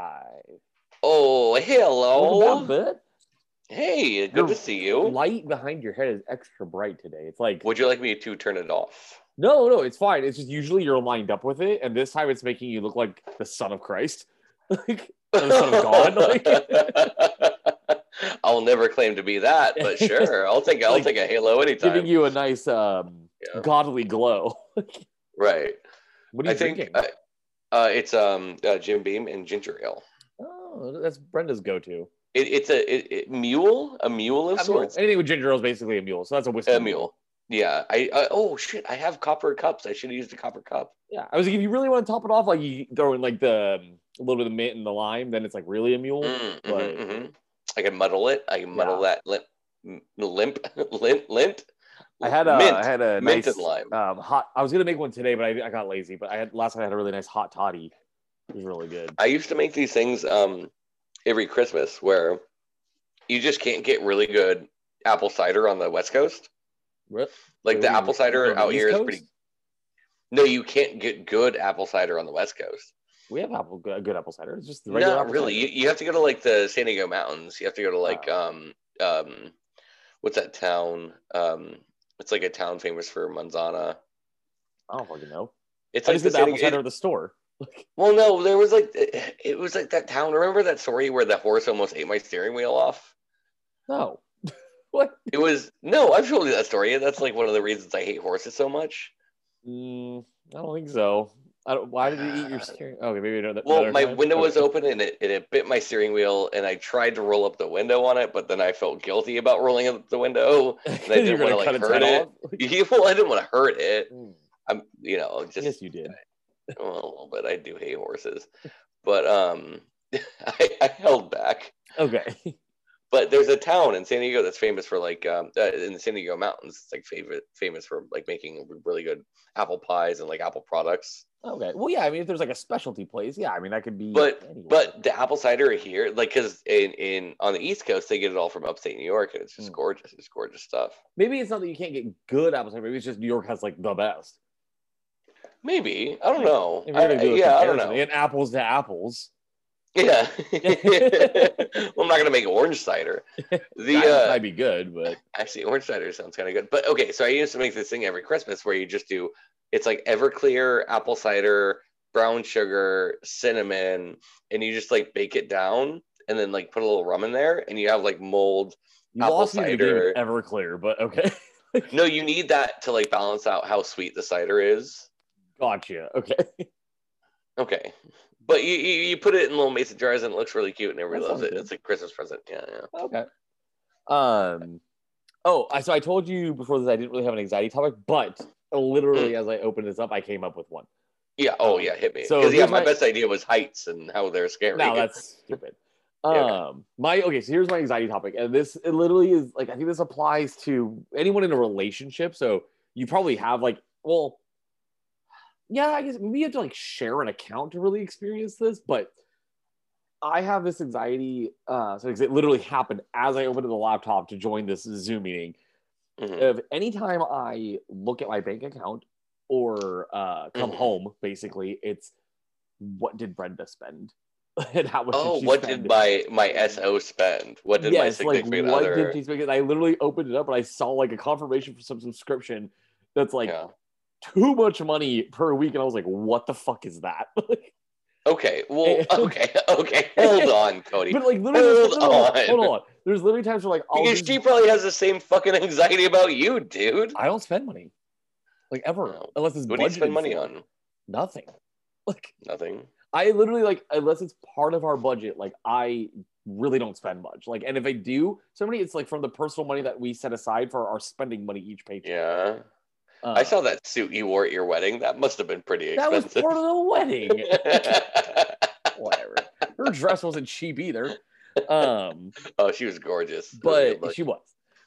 Live. Oh, hello. bud. Hey, good Your to see you. Light behind your head is extra bright today. It's like Would you like me to turn it off? no, no, it's fine. It's just usually you're lined up with it, and this time it's making you look like the son of Christ, like the son of God. Like, I'll never claim to be that, but sure, I'll take I'll Like, take a halo anytime. giving you a nice um, Yeah. godly glow. right. what are you I think drinking? Uh, it's um uh, Jim Beam and ginger ale. oh, that's Brenda's go-to. It, it's a it, it- mule, a mule of A mule. sorts. Anything with ginger ale is basically a mule, so that's a whiskey. A mule. Yeah. I, I oh shit! I have copper cups. I should have used a copper cup. Yeah, I was like, if you really want to top it off, like you throw in like the um, a little bit of mint and the lime, then it's like really a mule. Mm, mhm, But- mhm. I can muddle it. I can muddle that limp, limp, limp, lint. I had a, mint, I had a mint nice and lime. um, hot. I was gonna make one today, but I, I got lazy. But I had last night I had a really nice hot toddy. It was really good. I used to make these things um every Christmas where you just can't get really good apple cider on the West Coast. Re- Like What the apple mean? cider out here is Coast? pretty. No, you can't get good apple cider on the West Coast. We have apple good, good apple cider. It's just the regular Not really. You, cider. you have to go to like the San Diego Mountains. You have to go to like Oh. um um what's that town? Um it's like a town famous for manzana. I don't fucking know. It's I like just the get the San apple cider at the store. Well, no, there was like it was like that town. Remember that story where the horse almost ate my steering wheel off? No, what? It was no, I've told you that story. That's like one of the reasons I hate horses so much. Mm, I don't think so. I don't, why did it eat your steering? Okay, maybe another. Well, my time? window was open and it, and it bit my steering wheel, and I tried to roll up the window on it, but then I felt guilty about rolling up the window. I You're didn't wanna, cut like, hurt it. Yeah, well, I didn't want to hurt it. Mm, I'm, you know, just yes, you did. well, a little bit. I do hate horses, but um, I, I held back. Okay. But there's a town in San Diego that's famous for like um, uh, in the San Diego mountains. It's like favorite famous for like making really good apple pies and like apple products. Okay. Well, yeah. I mean, if there's like a specialty place, yeah. I mean, that could be. But anywhere. but the apple cider here, like because in in on the East Coast they get it all from upstate New York and it's just Mm. gorgeous. It's gorgeous stuff. maybe it's not that you can't get good apple cider. Maybe it's just New York has like the best. Maybe I don't know. If you're gonna I- do yeah, I don't know. And apples to apples. Yeah. well, I'm not gonna make orange cider. The uh, might be good, but Actually, orange cider sounds kind of good. But okay, so I used to make this thing every Christmas where you just do it's like Everclear, apple cider, brown sugar, cinnamon, and you just like bake it down and then like put a little rum in there and you have like mold. you Apple lost me in the game with cider. Everclear. But okay, No, you need that to like balance out how sweet the cider is. gotcha. Okay, Okay. But you, you, you put it in little mason jars and it looks really cute and everybody That loves it. good. It's a Christmas present. Yeah, yeah. okay. Um, oh, I so I told you before this I didn't really have an anxiety topic, but literally as I opened this up, I came up with one. Yeah. Oh yeah, hit me. So yeah, here's my my- best idea was heights and how they're scary. No, that's stupid. Yeah, okay. Um, my okay, so here's my anxiety topic, and this it literally is like I think this applies to anyone in a relationship. So you probably have like, well, yeah, I guess maybe you have to like share an account to really experience this, but I have this anxiety. Uh, so it literally happened as I opened the laptop to join this Zoom meeting. Mhm. If anytime I look at my bank account or uh, come Mhm. home, basically, it's what did Brenda spend and how much? Oh, did what spend? did my my SO spend? What did my yes, like significant what other? did she spend? I literally opened it up and I saw like a confirmation for some subscription that's like yeah. Too much money per week, and I was like, what the fuck is that? Okay. Well. Okay. Okay. Hold on, Cody. but like literally, Hold on. hold on. There's literally times where like I'll because she probably has the same fucking anxiety about you, dude. I don't spend money, like ever, No. unless it's What do you spend money for. on? Nothing. Like Nothing. I literally like unless it's part of our budget, like I really don't spend much. Like, and if I do, somebody it's like from the personal money that we set aside for our spending money each paycheck. Yeah. Uh, I saw that suit you wore at your wedding. That must have been pretty expensive. that was part of the wedding. Whatever. Her dress wasn't cheap either. Um, oh, she was gorgeous. But look. she was.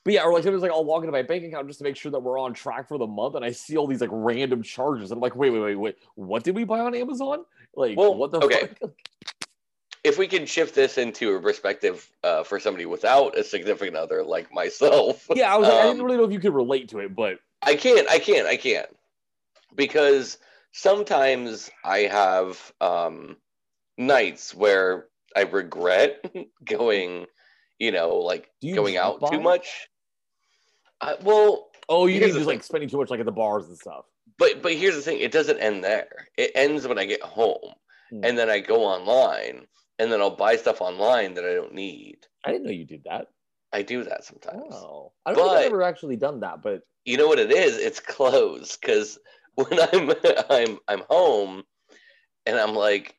But yeah, or like sometimes like I'll log into my bank account just to make sure that we're on track for the month, and I see all these like random charges. And I'm like, wait, wait, wait, wait, what did we buy on Amazon? Like, Well, what the okay. fuck? if we can shift this into a perspective uh, for somebody without a significant other like myself, Yeah, I was like, I Um, didn't really know if you could relate to it, but I can't, I can't, I can't, because sometimes I have um, nights where I regret going, you know, like you going out too much. I, well, Oh, you mean just like spending too much like at the bars and stuff. but but here's the thing: it doesn't end there. It ends when I get home, Hmm. and then I go online, and then I'll buy stuff online that I don't need. I didn't know you did that. I do that sometimes. Oh, I don't think I've ever actually done that, but you know what it is it's clothes because when i'm i'm i'm home and i'm like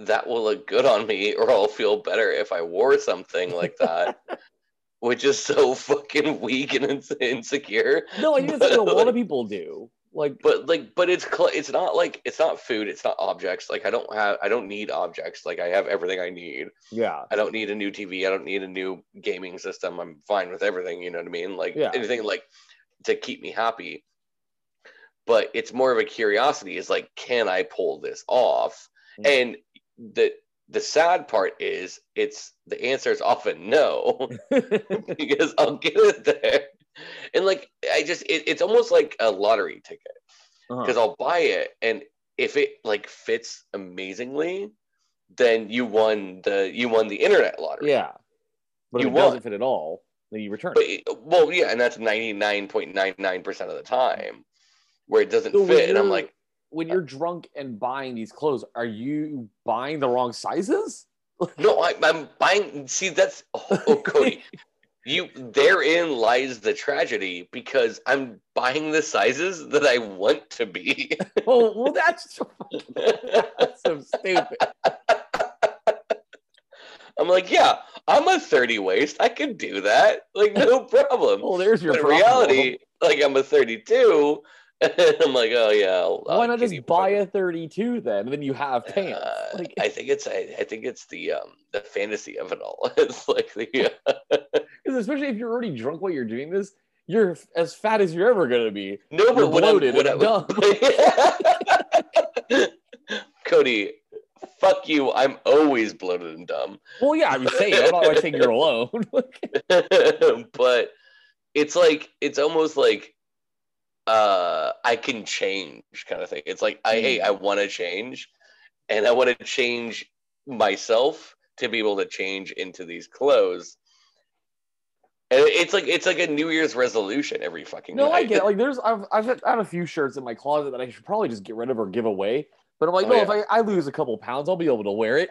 that will look good on me or i'll feel better if i wore something like that which is so fucking weak and insecure no, I think that's what a lot of people do. Like, but like but it's cl- it's not like it's not food it's not objects like i don't have i don't need objects like i have everything i need yeah, I don't need a new TV. I don't need a new gaming system. I'm fine with everything. You know what I mean? Like Yeah. anything like to keep me happy. But it's more of a curiosity. Is like, can I pull this off? Mm. And the the sad part is, it's the answer is often no because I'll get it there. And like, I just it, it's almost like a lottery ticket Uh-huh. because I'll buy it and if it like fits amazingly, then you won the you won the internet lottery. yeah. But if You it doesn't fit at all, then you return But it. well, yeah, and that's ninety nine point nine nine percent of the time where it doesn't So fit, and I'm like, When you're drunk and buying these clothes, are you buying the wrong sizes? no, I, I'm buying. See, that's oh, oh, Cody, you therein lies the tragedy because I'm buying the sizes that I want to be. Oh, well, that's, that's so stupid. I'm like, yeah, I'm a thirty waist. I can do that. Like, no problem. Well, there's your But problem. reality, like I'm a 32, and I'm like, oh yeah. I'll, Why not just buy a 32 then, and then you have pants? Uh, like, I think it's I, I think it's the um the fantasy of it all. It's like the uh, because especially if you're already drunk while you're doing this, you're as fat as you're ever gonna be. no, but what bloated what and I- Cody, fuck you. I'm always bloated and dumb. Well, yeah, I'm saying I'm not like saying you're alone. but it's like it's almost like uh I can change kind of thing. It's like I hey, I want to change and I want to change myself to be able to change into these clothes. It's like it's like a New Year's resolution every fucking no, I get it. like there's I've I've had, I have a few shirts in my closet that I should probably just get rid of or give away. But I'm like, Oh, no, yeah. if I, I lose a couple pounds, I'll be able to wear it.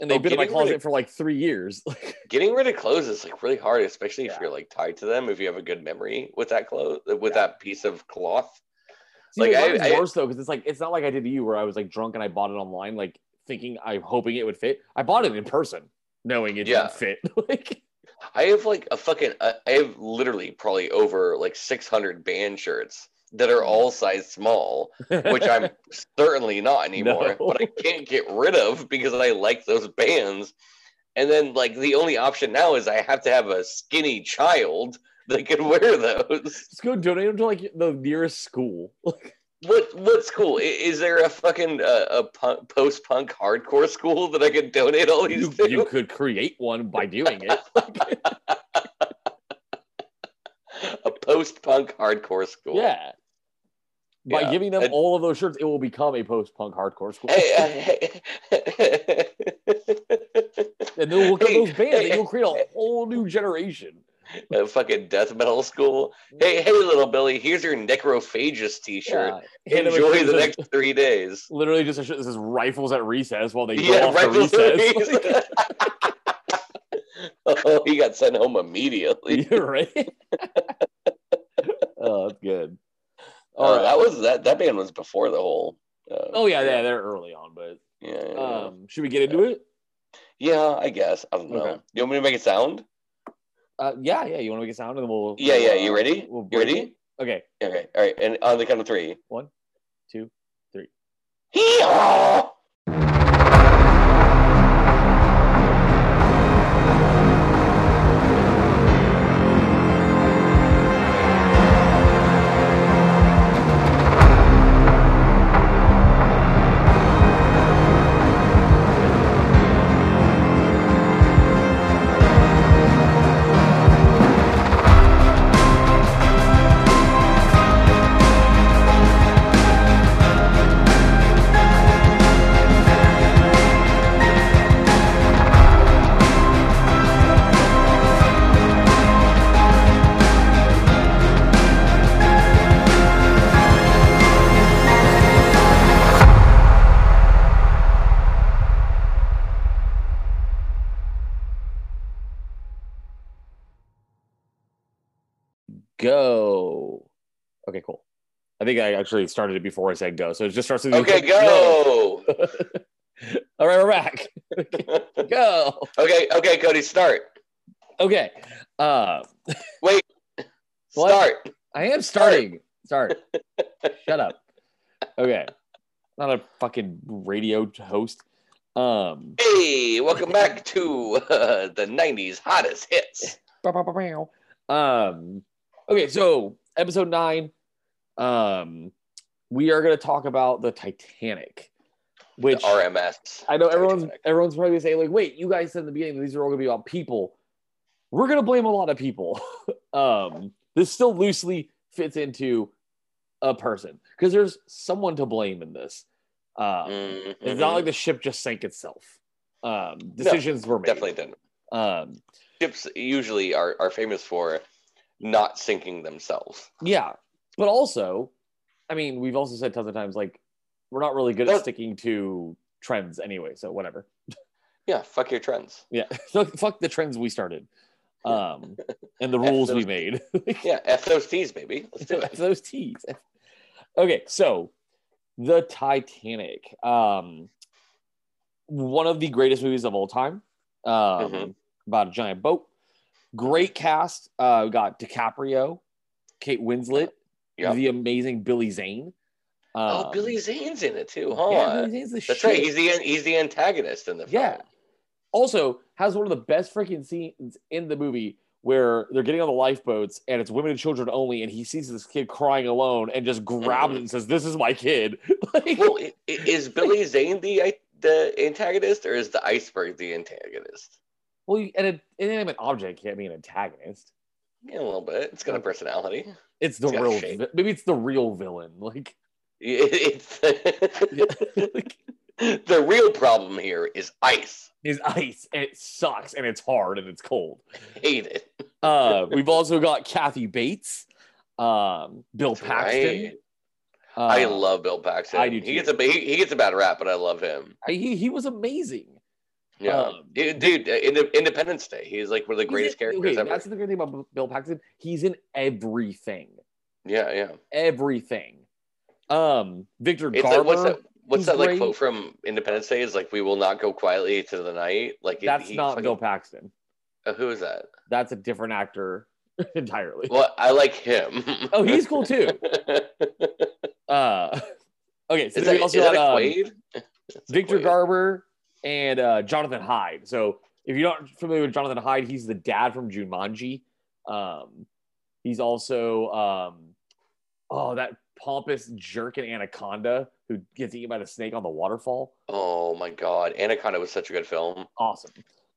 And they've Oh, been in my closet of- for like three years. Getting rid of clothes is like really hard, especially if you're like tied to them. If you have a good memory with that clothes, with Yeah. that piece of cloth. See, Like, I- I- worse though, because it's like it's not like I did to you where I was like drunk and I bought it online, like thinking I'm hoping it would fit. I bought it in person, knowing it Yeah. didn't fit. like, I have like a fucking. uh, I have literally probably over like 600 band shirts that are all size small, which I'm certainly not anymore. No. But I can't get rid of because I like those bands. And then like the only option now is I have to have a skinny child that can wear those. just go donate them to like the nearest school. What what school is there? A fucking uh, a punk, post punk hardcore school that I could donate all these you, to? you could create one by doing it. a post punk hardcore school. yeah. By Yeah. giving them And- all of those shirts, it will become a post-punk hardcore school. Hey, uh, hey. and they'll look at Hey, those bands, and you'll create a whole new generation. a fucking death metal school. Hey, hey, little Billy, here's your necrophagus T-shirt. Yeah. Hand them a Enjoy the next three days. Literally just a shirt that says rifles at recess while they go Yeah, off to recess. recess. oh, he got sent home immediately. You're right. oh, that's good. Oh, All right. that was that. That band was before the whole. Uh, Oh yeah, yeah, they're early on, but yeah, yeah, yeah. um, should we get into it? Yeah, I guess. I don't know. Okay. You want me to make it sound? Uh, yeah, yeah. You want to make a sound, and then we'll. Yeah, yeah. uh, You ready? We'll you ready? it. Okay. Okay. All right. And on the count of three. One, two, three. Hee-haw! I think I actually started it before I said go, so it just starts with Okay, go. All right, we're back. go. okay, okay, Cody, start. Okay. Uh, Wait. What? Start. I am starting. Start. Shut up. Okay. Not a fucking radio host. Um. Hey, welcome back to uh, the '90s hottest hits. Um. Okay, so episode nine. Um, we are going to talk about the Titanic, which the RMS. I know everyone's Titanic. everyone's probably saying like, wait, you guys said in the beginning these are all going to be about people. We're going to blame a lot of people. um, this still loosely fits into a person because there's someone to blame in this. Um, Mhm, It's not like the ship just sank itself. Um, decisions were made. definitely didn't. Um, Ships usually are, are famous for not sinking themselves. yeah, but also, I mean, we've also said tons of times like we're not really good at sticking to trends anyway. So whatever. Yeah, fuck your trends. Yeah, fuck, the trends we started, um, and the rules we made. Yeah, F those T's, baby. Let's do it. Those T's. Okay, so the Titanic, um, one of the greatest movies of all time. Um, Mhm. about a giant boat. Great cast. Uh, we got DiCaprio, Kate Winslet, Yep. the amazing Billy Zane. oh, Um, Billy Zane's in it too, huh? Yeah, Billy Zane's the That's shit. right. He's the he's the antagonist in the film. Yeah. also has one of the best freaking scenes in the movie where they're getting on the lifeboats and it's women and children only, and he sees this kid crying alone and just grabs it and says, "This is my kid." like, Well, is Billy Zane the the antagonist or is the iceberg the antagonist? well, an inanimate object can't be an antagonist. Yeah, a little bit. It's got a personality. It's the It's real. vi- Maybe it's the real villain. Like, It's the real problem here is ice. is ice and it sucks and it's hard and it's cold. Hate it. Uh, we've also got Kathy Bates, um, Bill That's Paxton. right. Uh, I love Bill Paxton. I do He gets a he, he gets a bad rap, but I love him. he he was amazing. Yeah, Um, dude, dude, uh, Inde- Independence Day. He's like one of the greatest in- characters okay, ever. That's the great thing about Bill Paxton. He's in everything, Yeah, yeah. everything. Um, Victor It's Garber. like what's that? What's that like quote from Independence Day? Is like we will not go quietly to the night. Like that's he not fucking- Bill Paxton. uh, who is that? That's a different actor entirely. Well, I like him. Oh, he's cool too. Uh, okay, so is that, also is that got a um? Victor Quaid. Garber and uh, Jonathan Hyde. So if you're not familiar with Jonathan Hyde, he's the dad from Jumanji. Um, he's also um, oh that pompous jerk in Anaconda who gets eaten by the snake on the waterfall. Oh my God, Anaconda was such a good film. Awesome.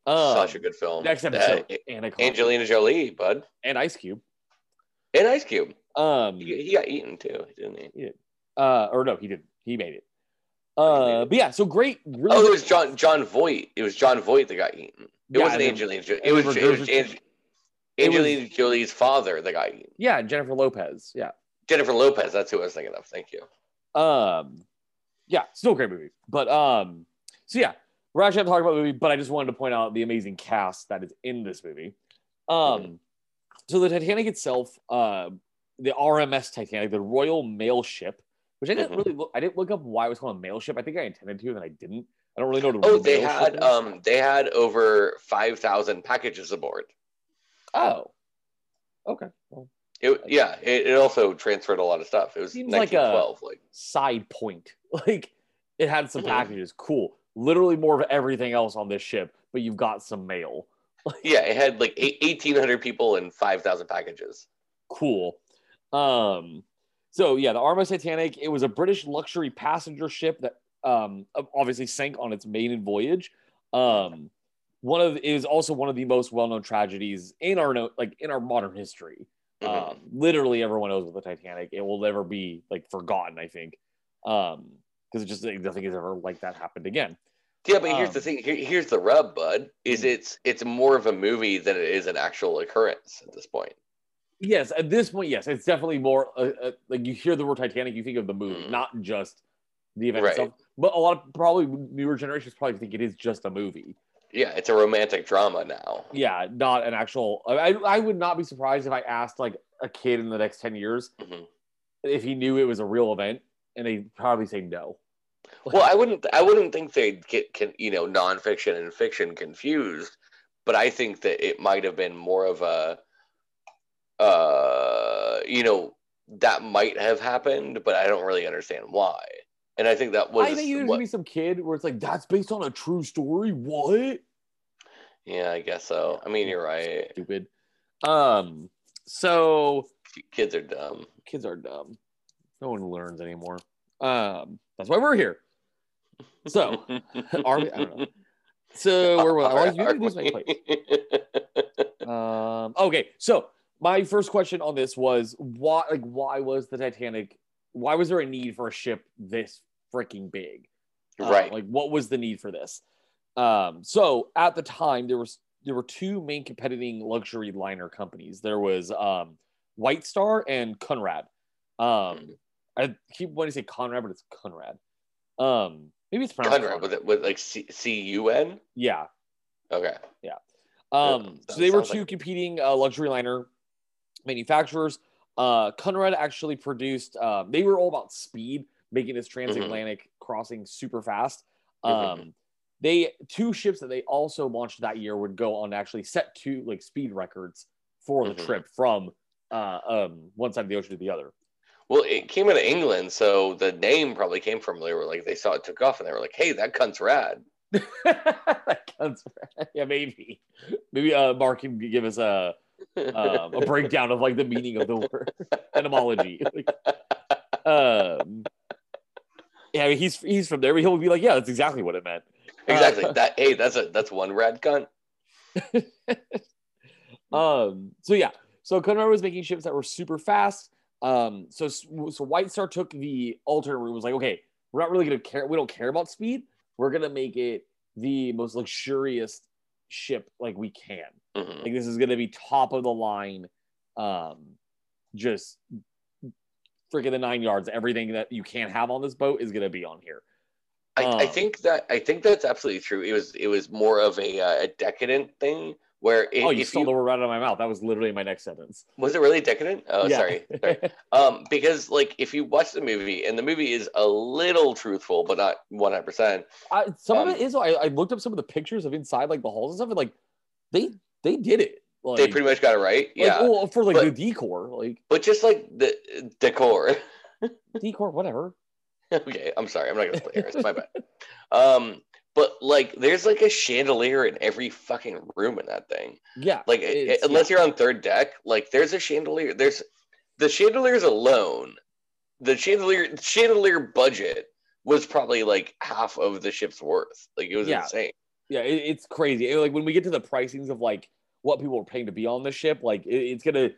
Um, such a good film. Next Uh, episode, Anaconda Angelina Jolie, bud, and Ice Cube. and Ice Cube. Um, He, he got eaten too, didn't he? uh, or no, he didn't. He made it. He made Uh, but yeah, so great. Really Oh, it was John Jon Voight. It was Jon Voight that got eaten. It Yeah, wasn't then- Angelina. Jolie. It was, it was Regurgit- Ange- it was- Angelina Jolie's father that got eaten. yeah, Jennifer Lopez. Yeah. Jennifer Lopez. That's who I was thinking of. Thank you. Um, yeah, still a great movie. But um, so yeah, we're actually going to talk about the movie, but I just wanted to point out the amazing cast that is in this movie. Um, Mhm. so the Titanic itself, uh, the RMS Titanic, the Royal Mail Ship, which I didn't really look, I didn't look up why it was called a mail ship. I think I intended to, and I didn't. I don't really know. Oh, they had um they had over five thousand packages aboard. Oh, okay. Well, It, yeah, it, it also transferred a lot of stuff. It was Seems like a- 1912. Like, side point. Like it had some Mhm. packages. Cool. Literally more of everything else on this ship, but you've got some mail. yeah, it had like 1,800 people and 5,000 packages. Cool. Um, so yeah, the RMS Titanic. It was a British luxury passenger ship that um obviously sank on its maiden voyage. Um, one of it is also one of the most well-known tragedies in our like in our modern history. Mhm. Um, literally everyone knows about the Titanic. It will never be like forgotten. I think. Um, because it just like, nothing has ever like that happened again. yeah, but here's um, the thing. Here, here's the rub, bud. Is Mhm. it's it's more of a movie than it is an actual occurrence at this point. Yes, at this point, yes, it's definitely more uh, uh, like you hear the word Titanic, you think of the movie, Mhm. not just the event Right. itself. But a lot of probably newer generations probably think it is just a movie. Yeah, it's a romantic drama now. Yeah, not an actual. I I would not be surprised if I asked like a kid in the next 10 years Mhm. if he knew it was a real event and they'd probably say no Well, I wouldn't. I wouldn't think they'd get can, you know nonfiction and fiction confused, but I think that it might have been more of a, uh, you know, that might have happened, but I don't really understand why. And I think that was i think there's what- gonna be some kid where it's like that's based on a true story what yeah, I guess so. I mean, you're right. stupid um so Kids are dumb. kids are dumb no one learns anymore um that's why we're here so are we i don't know so where was i Are- was you introduce my we? place Um, okay, so my first question on this was why like why was the Titanic why was there a need for a ship this freaking big? Uh, right. like what was the need for this? Um, so at the time there was there were two main competing luxury liner companies. There was um White Star and Conrad. Um I keep wanting to say Conrad, but it's Conrad. Um maybe it's pronounced Conrad with it with like C C U N. Yeah. Okay. Yeah. Um, so they were two like- competing uh, luxury liner manufacturers. Uh, Conrad actually produced. Uh, they were all about speed, making this transatlantic crossing super fast. Um. They two ships that they also launched that year would go on to actually set two like speed records for the Mhm. trip from uh, um, one side of the ocean to the other. Well, it came out of England, so the name probably came from they were like they saw it took off and they were like, "Hey, that cunt's rad." That counts. yeah, maybe. Maybe uh, Mark can give us a um, a breakdown of like the meaning of the word etymology. Like, um, yeah, I mean, he's he's from there, but he'll be like, yeah, that's exactly what it meant. exactly. Uh, that hey, that's a that's one rad cunt. um, so yeah, so Conrad was making ships that were super fast. Um, so so White Star took the alternate route. Was like, okay, we're not really gonna care. We don't care about speed. We're gonna make it the most luxurious ship like we can. Mhm. Like this is gonna be top of the line, um, just freaking the nine yards. Everything that you can't have on this boat is gonna be on here. I, I Um, think that I think that's absolutely true. It was it was more of a uh, a decadent thing where it, oh, you stole you the word right out of my mouth. That was literally my next sentence. was it really decadent? Oh, Yeah. sorry, sorry. Um, because like if you watch the movie and the movie is a little truthful, but not one hundred percent. Some Um, of it is. I, I looked up some of the pictures of inside like the halls and stuff, and like they they did it. Like, They pretty much got it right. like, Yeah, well, for like but- the decor, like but just like the decor. decor, whatever. okay, I'm sorry. I'm not gonna split hairs. My bad. Um, but like, there's like a chandelier in every fucking room in that thing. Yeah, Like, It's- unless you're on third deck, like, there's a chandelier. There's the chandeliers alone. The chandelier chandelier budget was probably like half of the ship's worth. Like, it was Yeah. insane. yeah, it, it's crazy. And, like when we get to the pricings of like what people were paying to be on the ship, like it, it's gonna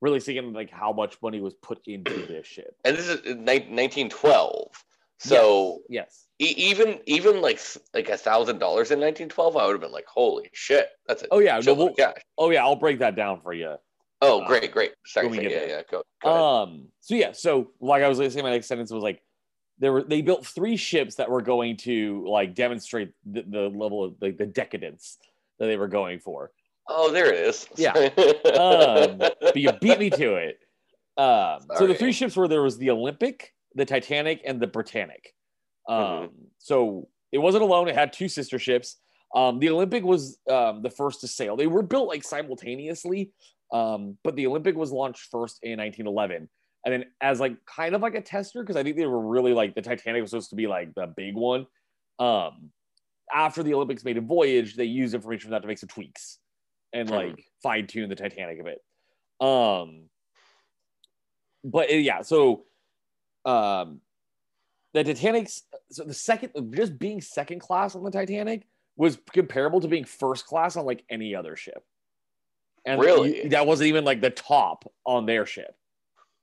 really sink in like how much money was put into this ship. And this is uh, ni- 1912. So yes, e- even even like like a thousand dollars in 1912, I would have been like, holy shit, that's it oh yeah, no, we'll, oh yeah, I'll break that down for you. Oh, Uh, great, great. Sorry, yeah, there. yeah. Go, go ahead. Um. So yeah. So like I was saying, my next sentence was like, there were they built three ships that were going to like demonstrate the, the level of like the decadence that they were going for. oh, there it is. Yeah. Um, but you beat me to it. Um, so the three ships were there was the Olympic, the Titanic, and the Britannic. Um, Mhm. So it wasn't alone; it had two sister ships. Um, the Olympic was um, the first to sail. They were built like simultaneously, um, but the Olympic was launched first in 1911, and then as like kind of like a tester because I think they were really like the Titanic was supposed to be like the big one. Um, after the Olympics made a voyage, they used information from that to make some tweaks and like fine tune the Titanic a bit. Um, but yeah, so um, the Titanic's so the second just being second class on the Titanic was comparable to being first class on like any other ship. And Really? that wasn't even like the top on their ship.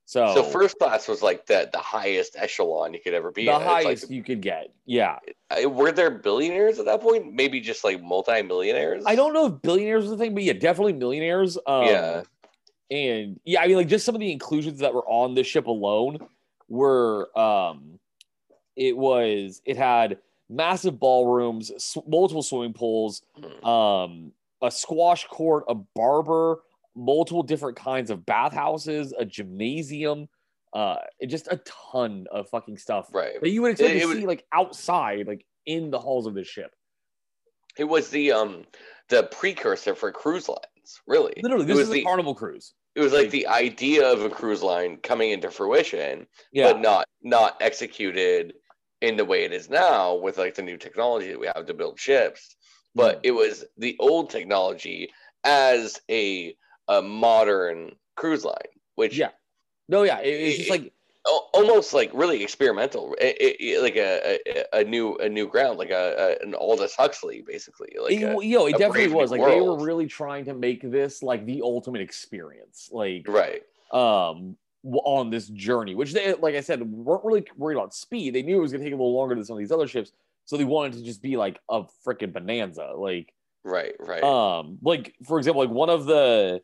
So, So first class was like the the highest echelon you could ever be. the in. It's like- highest you could get. Yeah. Were there billionaires at that point? Maybe just like multi-millionaires. I don't know if billionaires was the thing, but yeah, definitely millionaires. Um, Yeah. and yeah, I mean, like just some of the inclusions that were on this ship alone were, um, it was, it had massive ballrooms, sw- multiple swimming pools, Hmm. um, a squash court, a barber, multiple different kinds of bathhouses, a gymnasium, uh, just a ton of fucking stuff right. that you would expect It- to it was- see like outside, like in the halls of this ship. It was the um the precursor for cruise lines, really. Literally, it this was is the a carnival cruise. it was like the idea of a cruise line coming into fruition, Yeah, but not not executed in the way it is now with like the new technology that we have to build ships. But Mm. it was the old technology as a a modern cruise line, which Yeah. no, yeah, it- it's just like almost like really experimental, it, it- like a, a a new a new ground, like a, a an Aldous Huxley, basically. Like a- yo, it definitely was like they were really trying to make this like the ultimate experience, like right, um on this journey, which they like I said weren't really worried about speed. They knew it was gonna take a little longer than some of these other ships, so they wanted to just be like a freaking bonanza, like right, right. um like for example like one of the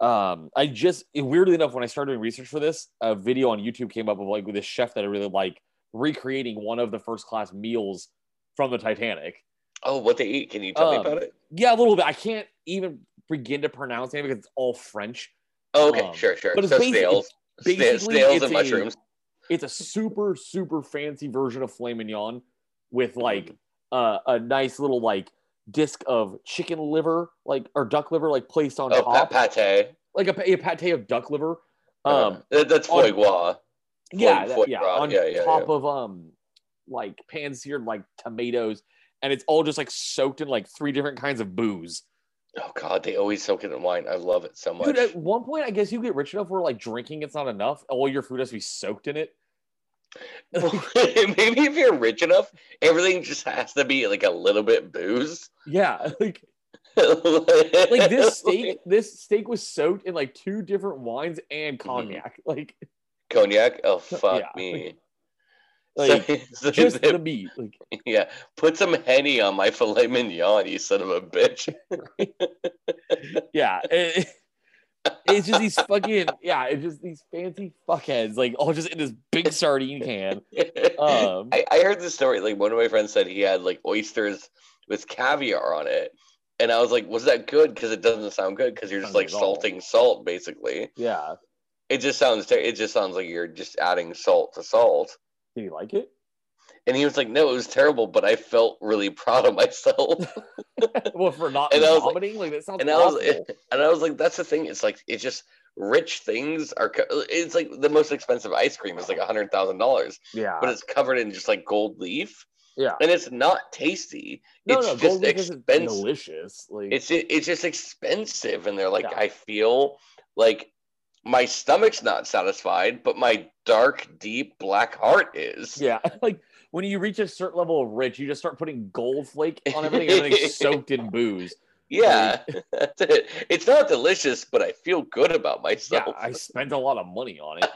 um i just weirdly enough when i started doing research for this a video on youtube came up of like with this chef that i really like recreating one of the first class meals from the titanic oh, what they eat? Can you tell um, me about it? yeah a little bit i can't even begin to pronounce it because it's all french Oh, okay, um, sure, sure. but it's so basi- snails, it's Sna- basically snails it's and a- mushrooms. it's a super super fancy version of filet mignon with like Mm. uh, a nice little like disc of chicken liver like or duck liver like placed on Oh, top pa- pate. like a, a pate of duck liver. Uh, Um, that- that's foie gras. yeah, foie- that- foie yeah, on Yeah, yeah, top yeah. of um, like pan seared like tomatoes, and it's all just like soaked in like three different kinds of booze. Oh God, they always soak it in wine. I love it so much. Dude, at one point, I guess you get rich enough where like drinking it's not enough. All your food has to be soaked in it. Maybe if you're rich enough, everything just has to be like a little bit booze. Yeah, like like this steak. This steak was soaked in like two different wines and mm-hmm. cognac. Like, cognac. Oh fuck Yeah. me. Like So- so- just the meat. Like, yeah, put some henny on my filet mignon, you son of a bitch. yeah. it- it's just these fucking yeah. It's just these fancy fuckheads like all just in this big sardine can. Um, I, I heard this story. Like one of my friends said he had like oysters with caviar on it, and I was like, "Was that good?" Because it doesn't sound good. Because you're just like like salting salt, basically. Yeah. It just sounds. Ter- it just sounds like you're just adding salt to salt. Did he like it? And he was like, "No, it was terrible, but I felt really proud of myself." well, for not And I was like- vomiting, like, that sounds and I was, awful. and I was like, "That's the thing. It's like it's just rich things are. Co- it's like the most expensive ice cream is like a hundred thousand dollars, yeah. but it's covered in just like gold leaf, yeah. and it's not tasty. No, it's no, just gold leaf isn't expensive. delicious. Like, It's it's just expensive, and they're like, Yeah. I feel like my stomach's not satisfied, but my dark, deep black heart is. yeah, like when you reach a certain level of rich, you just start putting gold flake on everything. Everything's soaked in booze. Yeah, that's it. It's not delicious, but I feel good about myself. Yeah. I spent a lot of money on it.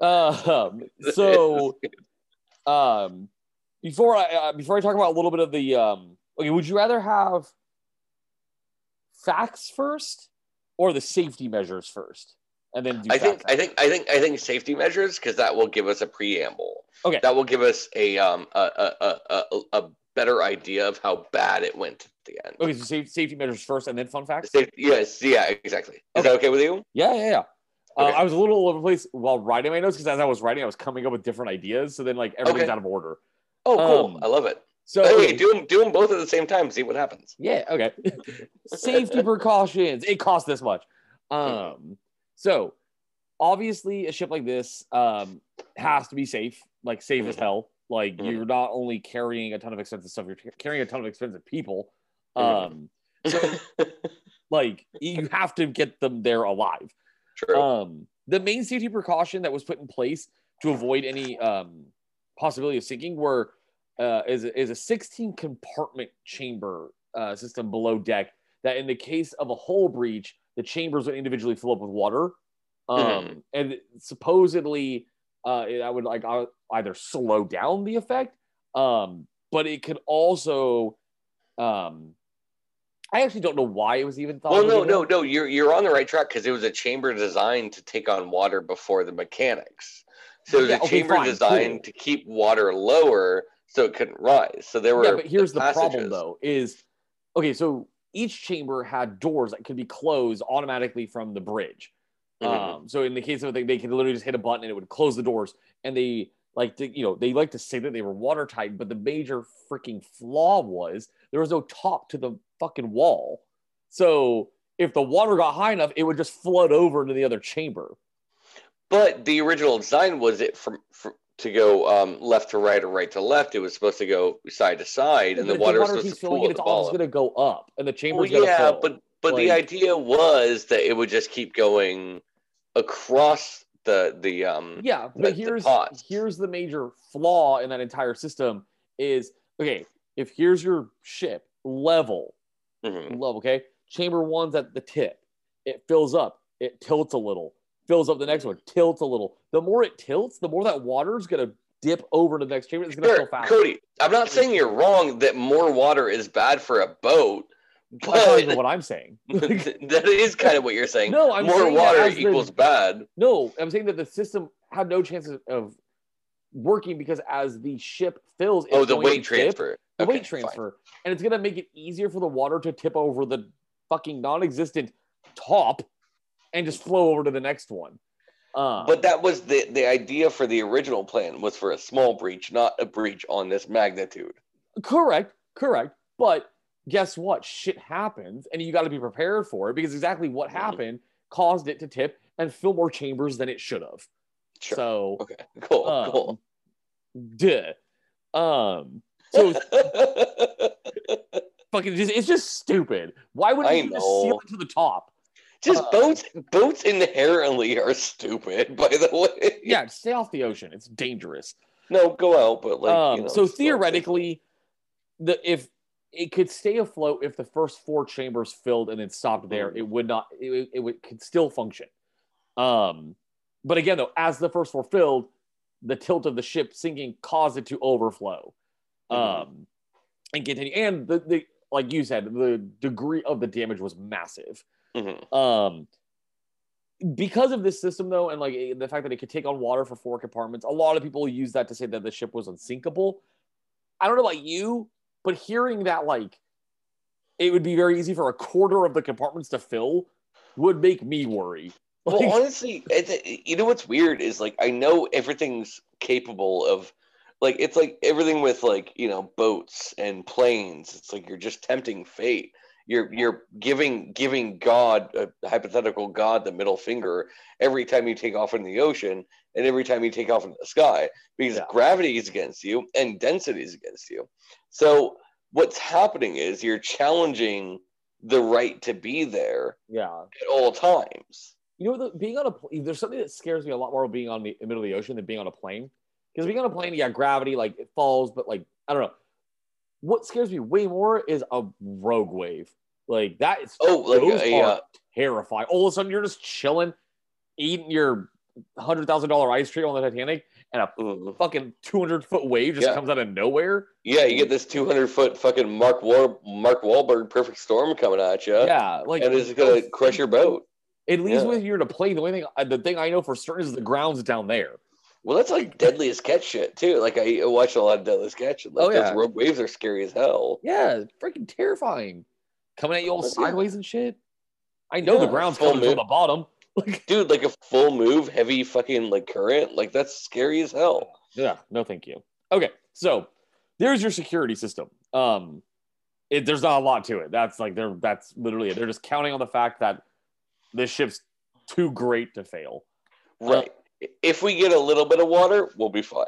Um, so um before I uh, before I talk about a little bit of the um okay, would you rather have facts first or the safety measures first? And then do I think I think I think I think safety measures because that will give us a preamble. Okay. That will give us a um a a, a, a, better idea of how bad it went at the end. Okay, so safety, safety measures first and then fun facts? Safe- yes, yeah, exactly. Is Okay. that okay with you? Yeah, yeah, yeah. Uh, I was a little all over the place while writing my notes because as I was writing, I was coming up with different ideas. So then, like, everything's Okay. out of order. Oh, cool. Um, I love it. So, Hey, okay. do them do them both at the same time. See what happens. Yeah, okay. Safety precautions. It costs this much. Um, so obviously a ship like this um has to be safe, like safe as hell. Like Mhm. you're not only carrying a ton of expensive stuff, you're carrying a ton of expensive people. Mhm. Um, like you have to get them there alive. True. Um, the main safety precaution that was put in place to avoid any um, possibility of sinking were uh, is, is a 16 compartment chamber uh, system below deck that in the case of a hull breach the chambers would individually fill up with water um, Mhm. and supposedly uh, that would like uh, either slow down the effect um, but it could also um, i actually don't know why it was even thought well, no, no, no. You're you're on the right track because it was a chamber designed to take on water before the mechanics. So it was Yeah, a okay, chamber fine, designed cool. to keep water lower so it couldn't rise. So there were yeah, but here's the problem though: is okay. So each chamber had doors that could be closed automatically from the bridge. Mhm. Um, so in the case of it, they could literally just hit a button and it would close the doors. And they like to, you know, they like to say that they were watertight, but the major freaking flaw was there was no top to the fucking wall. So if the water got high enough, it would just flood over into the other chamber. But the original design was it from, from to go um, left to right or right to left. It was supposed to go side to side, and But the if water was supposed to it, it's the always going to go up, and the chamber's Well, yeah, fill. but but the idea was that it would just keep going across the the um. yeah, but the here's pots. here's the major flaw in that entire system is okay. If here's your ship level, mhm. level, okay, chamber one's at the tip, it fills up, it tilts a little, fills up the next one, tilts a little. The more it tilts, the more that water is gonna dip over to the next chamber. It's gonna Sure, fill faster. Cody. I'm not saying you're wrong that more water is bad for a boat, That's not even what I'm saying. that is kind of what you're saying. No, I'm more saying that water as the- equals bad. No, I'm saying that the system had no chances of working because as the ship fills, it's Oh, the going to weight tip, transfer. the Okay, weight fine. transfer, and it's gonna make it easier for the water to tip over the fucking non-existent top and just flow over to the next one. Uh, But that was the the idea for the original plan was for a small breach, not a breach on this magnitude. correct, correct. But guess what? Shit happens, and you got to be prepared for it because exactly what Mhm. happened caused it to tip and fill more chambers than it should have. Sure. So, okay. Cool. um, cool. duh. Um, so fucking just it's just stupid. Why wouldn't I you just seal it to the top? Just uh, boats. Boats inherently are stupid. By the way. Yeah, stay off the ocean. It's dangerous. No, go out, but like. um, you know, so theoretically, the if it could stay afloat if the first four chambers filled and then stopped there, Mhm. it would not. It, it would could still function. Um, but again, though, as the first four filled, the tilt of the ship sinking caused it to overflow. Mhm. Um, and continue. And the the like you said, the degree of the damage was massive. Mhm. Um, because of this system, though, and like the fact that it could take on water for four compartments, a lot of people use that to say that the ship was unsinkable. I don't know about you, but hearing that like it would be very easy for a quarter of the compartments to fill would make me worry. Well, honestly, you know what's weird is like I know everything's capable of, like it's like everything with like you know boats and planes. It's like you're just tempting fate. You're you're giving giving God a hypothetical God the middle finger every time you take off in the ocean and every time you take off in the sky because Yeah. gravity is against you and density is against you. So what's happening is you're challenging the right to be there yeah, at all times. you know, the, being on a there's something that scares me a lot more being on the, the middle of the ocean than being on a plane. Because being on a plane, yeah, gravity like it falls, but like I don't know. What scares me way more is a rogue wave. Like that is Oh, like those a, are uh, terrifying. All of a sudden, you're just chilling, eating your hundred thousand dollar ice cream on the Titanic, and a mm, fucking two hundred foot wave just Yeah. comes out of nowhere. yeah, you get this 200 foot fucking Mark War Mark Wahlberg perfect storm coming at you, Yeah, like and it's gonna crush your boat. It leaves Yeah. you're in a plane, the only thing uh, the thing I know for certain is the ground's down there. Well, that's like deadliest catch shit too. Like I watch a lot of deadliest catch. Like, Oh, yeah. those rogue waves are scary as hell. Yeah, freaking terrifying. Coming at you all sideways and shit. I know the ground's coming from the bottom. Dude, like a full move, heavy fucking like current, like that's scary as hell. yeah, no, thank you. Okay, so there's your security system. Um, it, there's not a lot to it. That's like they're that's literally it. They're just counting on the fact that this ship's too great to fail. Uh, Right. If we get a little bit of water, we'll be fine.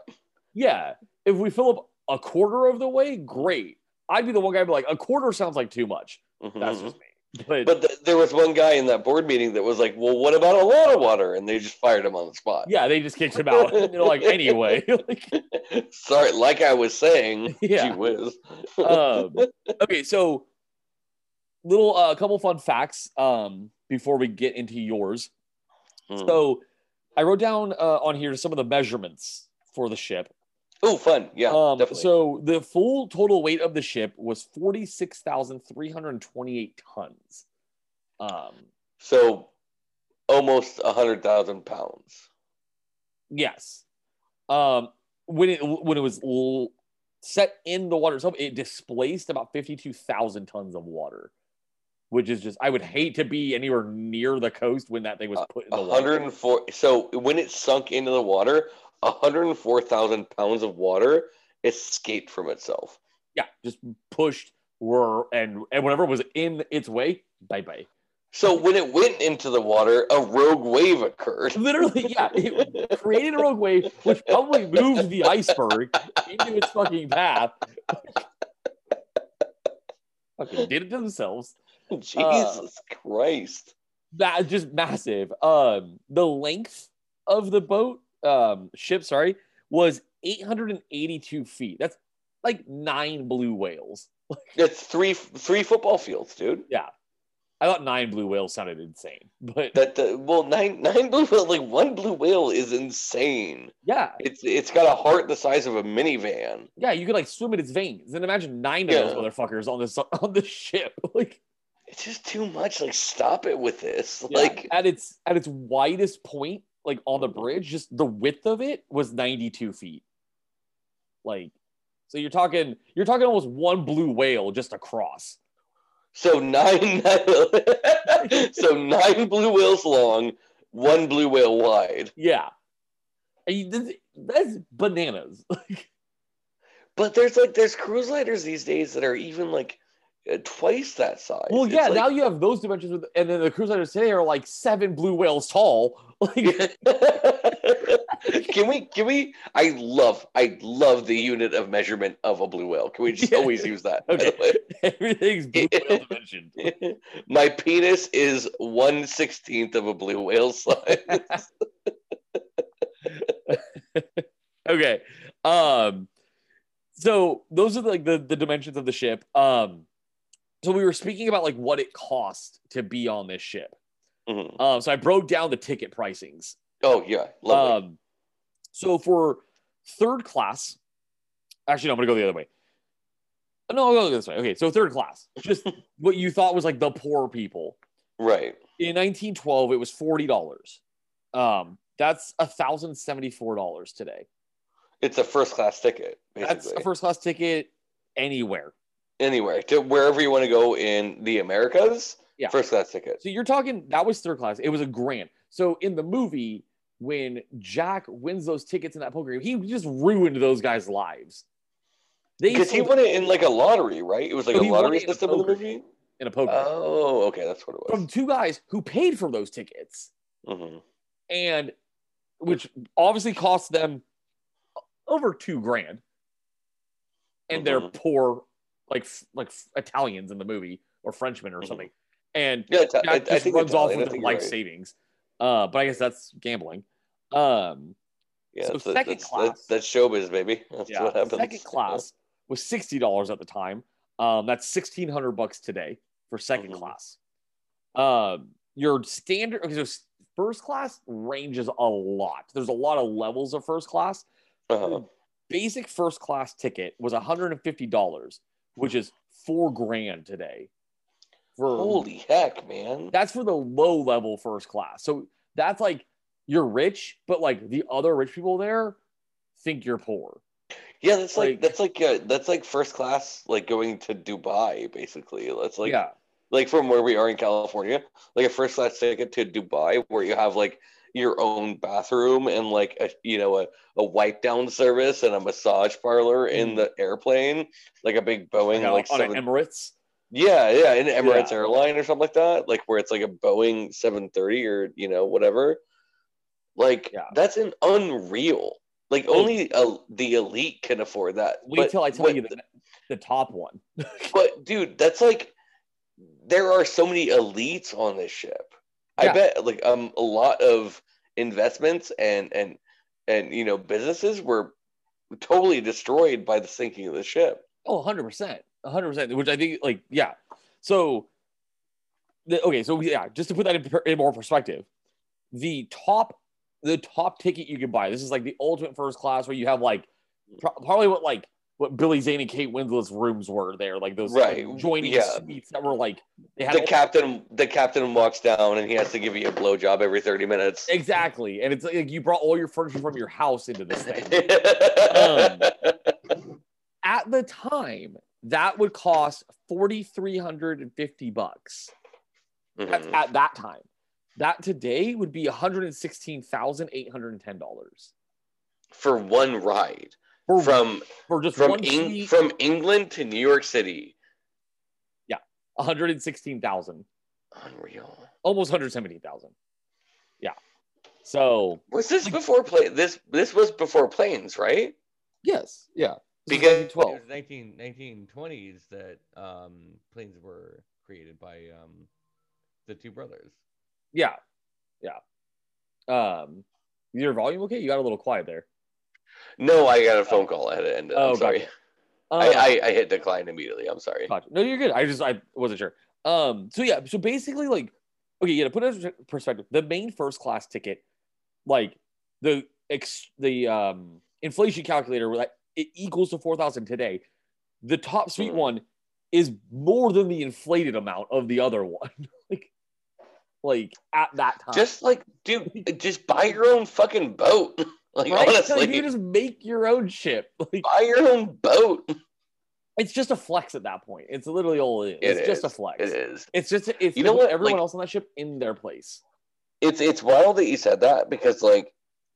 Yeah, if we fill up a quarter of the way, great. I'd be the one guy be like, a quarter sounds like too much. That's Mhm. just me. But, But th- there was one guy in that board meeting that was like, "Well, what about a lot of water?" And they just fired him on the spot. yeah, they just kicked him out. Like, anyway. Sorry, like I was saying, Yeah. gee whiz. um, okay, so little a uh, couple fun facts um, before we get into yours. Hmm. So I wrote down uh, on here some of the measurements for the ship. oh, fun, yeah, um, definitely. so the full total weight of the ship was forty six thousand three hundred twenty eight tons. Um, So almost a hundred thousand pounds. yes. Um, when it when it was l- set in the water itself, it displaced about fifty two thousand tons of water. Which is just I would hate to be anywhere near the coast when that thing was put in the water. 104. So when it sunk into the water, 104,000 pounds of water escaped from itself. Yeah, just pushed were and and whatever was in its way, bye bye. So when it went into the water, a rogue wave occurred. Literally, yeah, it created a rogue wave, which probably moved the iceberg into its fucking path. fucking did it to themselves. Jesus Christ. That just massive. Um, the length of the boat, um, ship, sorry, was 882 feet. That's like nine blue whales. It's three three football fields, dude. Yeah. I thought nine blue whales sounded insane, but That the well nine nine blue whale like one blue whale is insane. yeah, It's it's got a heart the size of a minivan. yeah, you could like swim in its veins. And imagine nine of Yeah. those motherfuckers on this on the ship. Like It's just too much. Like stop it with this. Yeah, Like at its at its widest point, like on the bridge, just the width of it was 92 feet. Like, so you're talking you're talking almost one blue whale just across. so nine, so nine blue whales long, one blue whale wide. Yeah, this- that's bananas. But there's like there's cruise liners these days that are even like twice that size. well, yeah, like- now you have those dimensions, with, and then the cruise liners today are like seven blue whales tall. Like, can we can we I love I love the unit of measurement of a blue whale. Can we just Yeah. always use that? okay, everything's blue whale dimension. My penis is one sixteenth of a blue whale size. okay. Um so those are like the, the dimensions of the ship. Um so we were speaking about like what it cost to be on this ship. Mhm. Um so I broke down the ticket pricings. Oh yeah, lovely. Um so for third class, actually no, I'm gonna go the other way. No, I'll go this way. Okay, so third class, just what you thought was like the poor people. right. In 1912, it was forty dollars. Um, that's a thousand seventy-four dollars today. It's a first class ticket, basically. That's a first class ticket anywhere. Anywhere to wherever you want to go in the Americas. Yeah. First class ticket. So you're talking that was third class. It was a grand. So in the movie, when Jack wins those tickets in that poker game, he just ruined those guys' lives. Because he won it in like a lottery, right? It was like No, a lottery it in a system in the movie. in a poker Oh, okay, that's what it was. from two guys who paid for those tickets, hmm and which obviously cost them over two grand. And they're Mhm. poor, like like Italians in the movie or Frenchmen or mm-hmm. something, and yeah, that I, just I runs Italian, off with life right. savings. Uh, but I guess that's gambling. Um, yeah, so second that's, class. That's, that's, showbiz, baby. That's yeah, what happens. Second class was sixty dollars at the time. Um, that's sixteen hundred bucks today for 2nd mm-hmm. class. Um, your standard. Okay, so first class ranges a lot. There's a lot of levels of first class. Uh-huh. Hmm. Basic first class ticket was $150 which is four grand today. For Holy heck, man! that's for the low level first class. So that's like you're rich, but like the other rich people there think you're poor. Yeah, that's like, like- that's like uh, that's like first class, like going to Dubai, basically. That's like yeah, like from where we are in California, like a first class ticket to Dubai, where you have like your own bathroom and like a you know a, a wipe down service and a massage parlor in Mhm. the airplane, like a big Boeing like, like on seven, an Emirates. Yeah, yeah, an Emirates Yeah. airline or something like that, like where it's like a Boeing 730 or you know whatever. Like Yeah. that's an unreal. Like only uh, the elite can afford that. Wait But- till I tell but- you the, the top one. But dude, that's like there are so many elites on this ship. I Yeah. bet like um a lot of investments and and and you know businesses were totally destroyed by the sinking of the ship. Oh, 100%. 100%. Which I think, like, yeah. So, the, okay. So, yeah, just to put that in, in more perspective, the top, the top ticket you can buy, this is like the ultimate first class where you have like pro- probably what like what Billy Zane and Kate Winslet's rooms were there, like those like, Right, joining yeah. suites that were like, they had The captain the captain walks down and he has to give you a blowjob every 30 minutes. exactly. And it's like you brought all your furniture from your house into this thing. Um, At the time, that would cost 4,350 bucks. That's Mhm. at that time. That today would be one hundred and sixteen thousand eight hundred and ten dollars For one ride for from for just from one Eng- suite. from England to New York City. Yeah, one hundred and sixteen thousand, Unreal. almost one hundred seventeen thousand. Yeah. So Was this before play? This this was before planes, right? yes, yeah. This Because- 1912. It was 19, 1920s that um, planes were created by um, the two brothers. Yeah, yeah. Um, is your volume okay? You got a little quiet there. No, I got a phone call. I had to end it. I'm Oh, sorry. gotcha. I, Um, I, I hit decline immediately. I'm sorry. Gotcha. No, you're good. I just I wasn't sure. Um, so yeah, so basically, like, okay, yeah, to put it in perspective, the main first class ticket, like the ex the um inflation calculator, like it equals to four thousand today. The top suite Mhm. one is more than the inflated amount of the other one. like, like at that time, Just like, dude, just buy your own fucking boat. like, right? honestly, Like, you just make your own ship. Like, buy your own boat. it's just a flex at that point. It's literally all it is. It it's just a flex. It is. It's just it's You know what? everyone Like- else on that ship in their place. It's it's wild that you said that because like,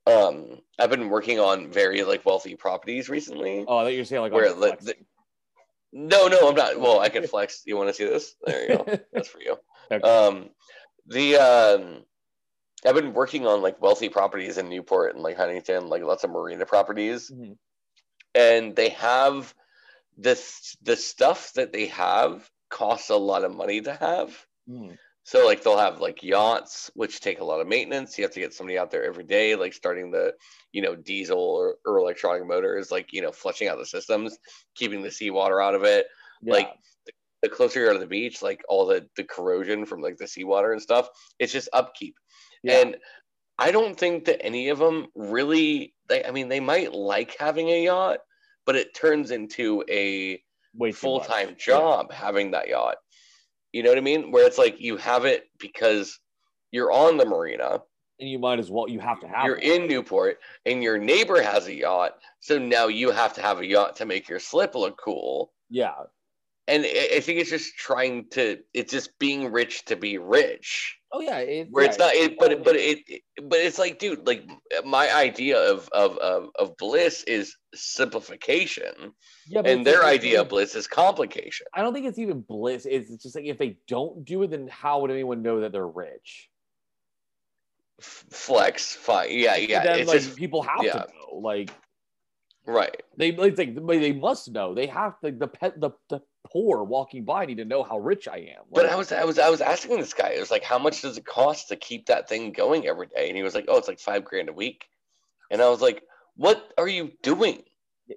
um, I've been working on very like wealthy properties recently. Oh, I thought you were saying like Where the- the- No, no, I'm not. Well, I can flex. You want to see this? There you go. That's for you. Okay. Um, the um, I've been working on like wealthy properties in Newport and like Huntington, like lots of marina properties, Mhm. and they have this the stuff that they have costs a lot of money to have. Mhm. So like they'll have like yachts, which take a lot of maintenance. You have to get somebody out there every day, like starting the, you know, diesel or, or electronic motors, like you know, flushing out the systems, keeping the seawater out of it. Yeah. Like the closer you are to the beach, like all the the corrosion from like the seawater and stuff, it's just upkeep. Yeah. And I don't think that any of them really. They, I mean, they might like having a yacht, but it turns into a full time Yeah. job having that yacht. You know what I mean? Where it's like you have it because you're on the marina, and you might as well. You have to have. you're it. in Newport, and your neighbor has a yacht. So now you have to have a yacht to make your slip look cool. Yeah. And I think it's just trying to, it's just being rich to be rich. Oh yeah. It, Where yeah, it's not, it, but it, but it, but it's like, dude, like my idea of of of, of bliss is simplification, yeah, and their like- idea of bliss is complication. I don't think it's even bliss. It's it's just like if they don't do it, then how would anyone know that they're rich? Flex, fine, yeah, yeah. then it's like just people have yeah. to know. Like right. they like they, they must know. They have to. The pet the the poor walking by need to know how rich I am. But I was I was I was asking this guy, it was like, how much does it cost to keep that thing going every day? And he was like, Oh, it's like five grand a week. And I was like, What are you doing?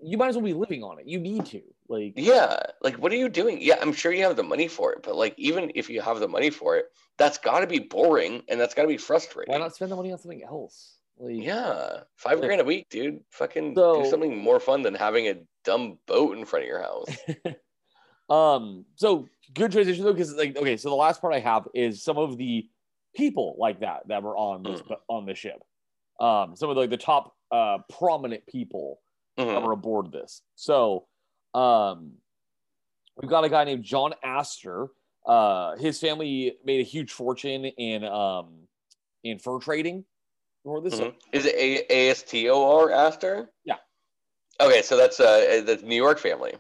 you might as well be living on it. You need to. Like Yeah, like what are you doing? Yeah, I'm sure you have the money for it, but like even if you have the money for it, that's got to be boring and that's got to be frustrating. why not spend the money on something else? Like Yeah, five Like- grand a week, dude. Fucking So- do something more fun than having a dumb boat in front of your house. Um, so good transition though, because like okay, so the last part I have is some of the people like that that were on this Mm. on the ship. Um, some of the, like the top uh prominent people that Mhm. were aboard this. So um we've got a guy named John Astor. Uh his family made a huge fortune in um in fur trading before this. Mhm. Is it A A S T O R Astor? Yeah. Okay, so that's uh the New York family.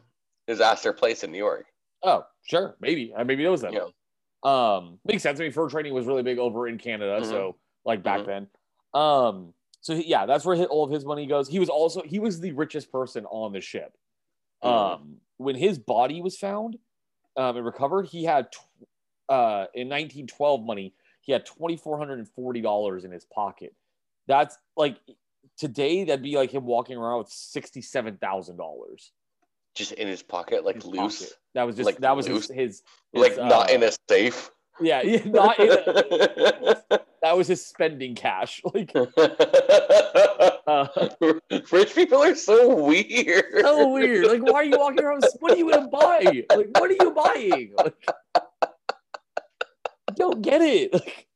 Is Astor Place in New York? Oh, sure, maybe. I maybe knows that. Yeah. Um, makes sense. I mean, fur trading was really big over in Canada, Mhm. so like back Mhm. then. Um, so he- yeah, that's where hi- all of his money goes. He was also he was the richest person on the ship. Mhm. Um, when his body was found um, and recovered, he had tw- uh in 1912 money, he had twenty four hundred and forty dollars in his pocket. That's like today, that'd be like him walking around with sixty seven thousand dollars. Just in his pocket, like loose, That was just Like that was his, loose? his, like his, not uh, in a safe. yeah, yeah not in a, that was his spending cash. Like uh, Rich people are so weird. so weird. Like, why are you walking around? What are you gonna buy? Like, what are you buying? Like, I don't get it. Like,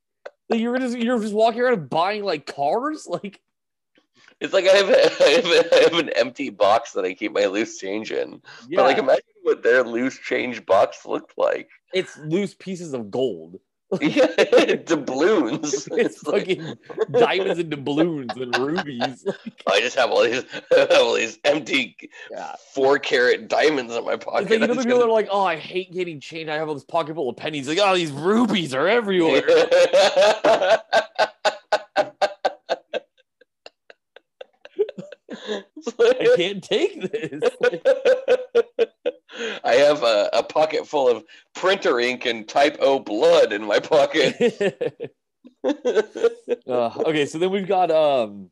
like, you're just you're just walking around buying like cars. Like, It's like I have, a, I, have a, I have an empty box that I keep my loose change in. yeah, But like, imagine what their loose change box looked like. it's loose pieces of gold. yeah, doubloons. It's like, fucking diamonds and doubloons and rubies. I just have all these, have all these empty Yeah. four carat diamonds in my pocket. It's like, you know, the people are gonna- like, oh, I hate getting change. I have all this pocket full of pennies. Like, oh, these rubies are everywhere. I can't take this. I have a, a pocket full of printer ink and type O blood in my pocket. Uh, okay, so then we've got um,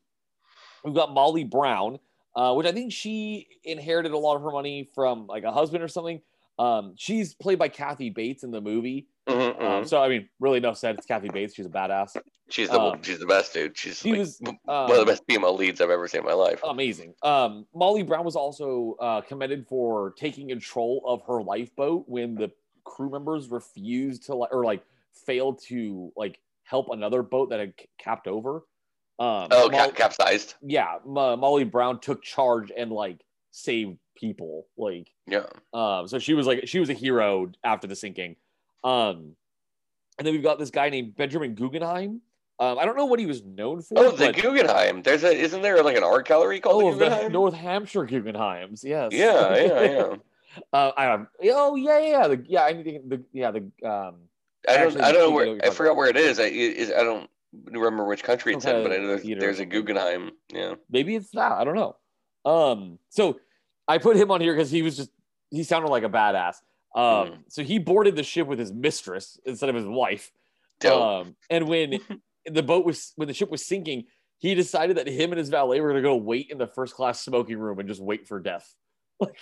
we've got Molly Brown, uh, which I think she inherited a lot of her money from like a husband or something. Um, she's played by Kathy Bates in the movie. Mhm, Um, mhm. so I mean, really no sense. It's Kathy Bates. She's a badass. she's the um, she's the best dude. She's She like, was one um, of the best female leads I've ever seen in my life. amazing. Um, Molly Brown was also uh, commended for taking control of her lifeboat when the crew members refused to like or like failed to like help another boat that had capped over. Um, Oh, Mol- cap- capsized. yeah, Mo- Molly Brown took charge and like saved people. Like, Yeah. um, so she was like she was a hero after the sinking. Um, and then we've got this guy named Benjamin Guggenheim. Um, I don't know what he was known for. Oh, the Guggenheim. There's a isn't there like an art gallery called oh, the? North Hampshire Guggenheims. Yes. yeah, yeah, yeah. uh, I um, oh yeah, yeah, yeah. The, yeah, I think the yeah the um. I don't I don't know where I forgot about. where it is. I is I don't remember which country it's Some in, but I know there's, there's a. Guggenheim. Yeah. maybe it's that i don't know um so i put him on here because he was just he sounded like a badass um Mhm. so he boarded the ship with his mistress instead of his wife Dope. um and when the boat was when the ship was sinking he decided that him and his valet were going to go wait in the first class smoking room and just wait for death like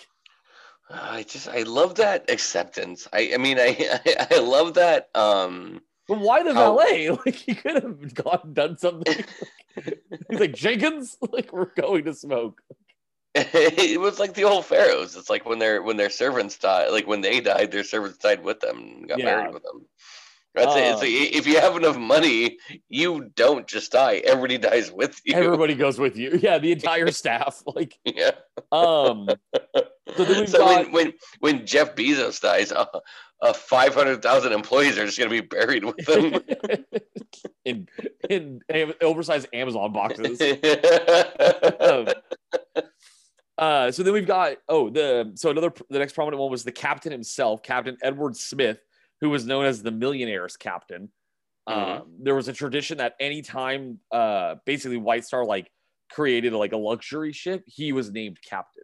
I just I love that acceptance. I I mean I I, I love that um but why the How- valet like he could have gone and done something he's like jenkins like we're going to smoke it was like the old pharaohs. It's like when their when their servants died, like when they died, their servants died with them, and got Yeah. married with them. That's it. It's Uh, like, if you have enough money, you don't just die. Everybody dies with you. everybody goes with you yeah the entire staff like yeah. um So So got- when, when when Jeff Bezos dies, uh, uh, five hundred thousand employees are just gonna be buried with them. in in oversized Amazon boxes. Um, uh, so then we've got oh the so another the next prominent one was the captain himself, Captain Edward Smith, who was known as the millionaires captain. Um, there was a tradition that anytime uh, basically White Star like created like a luxury ship, he was named captain.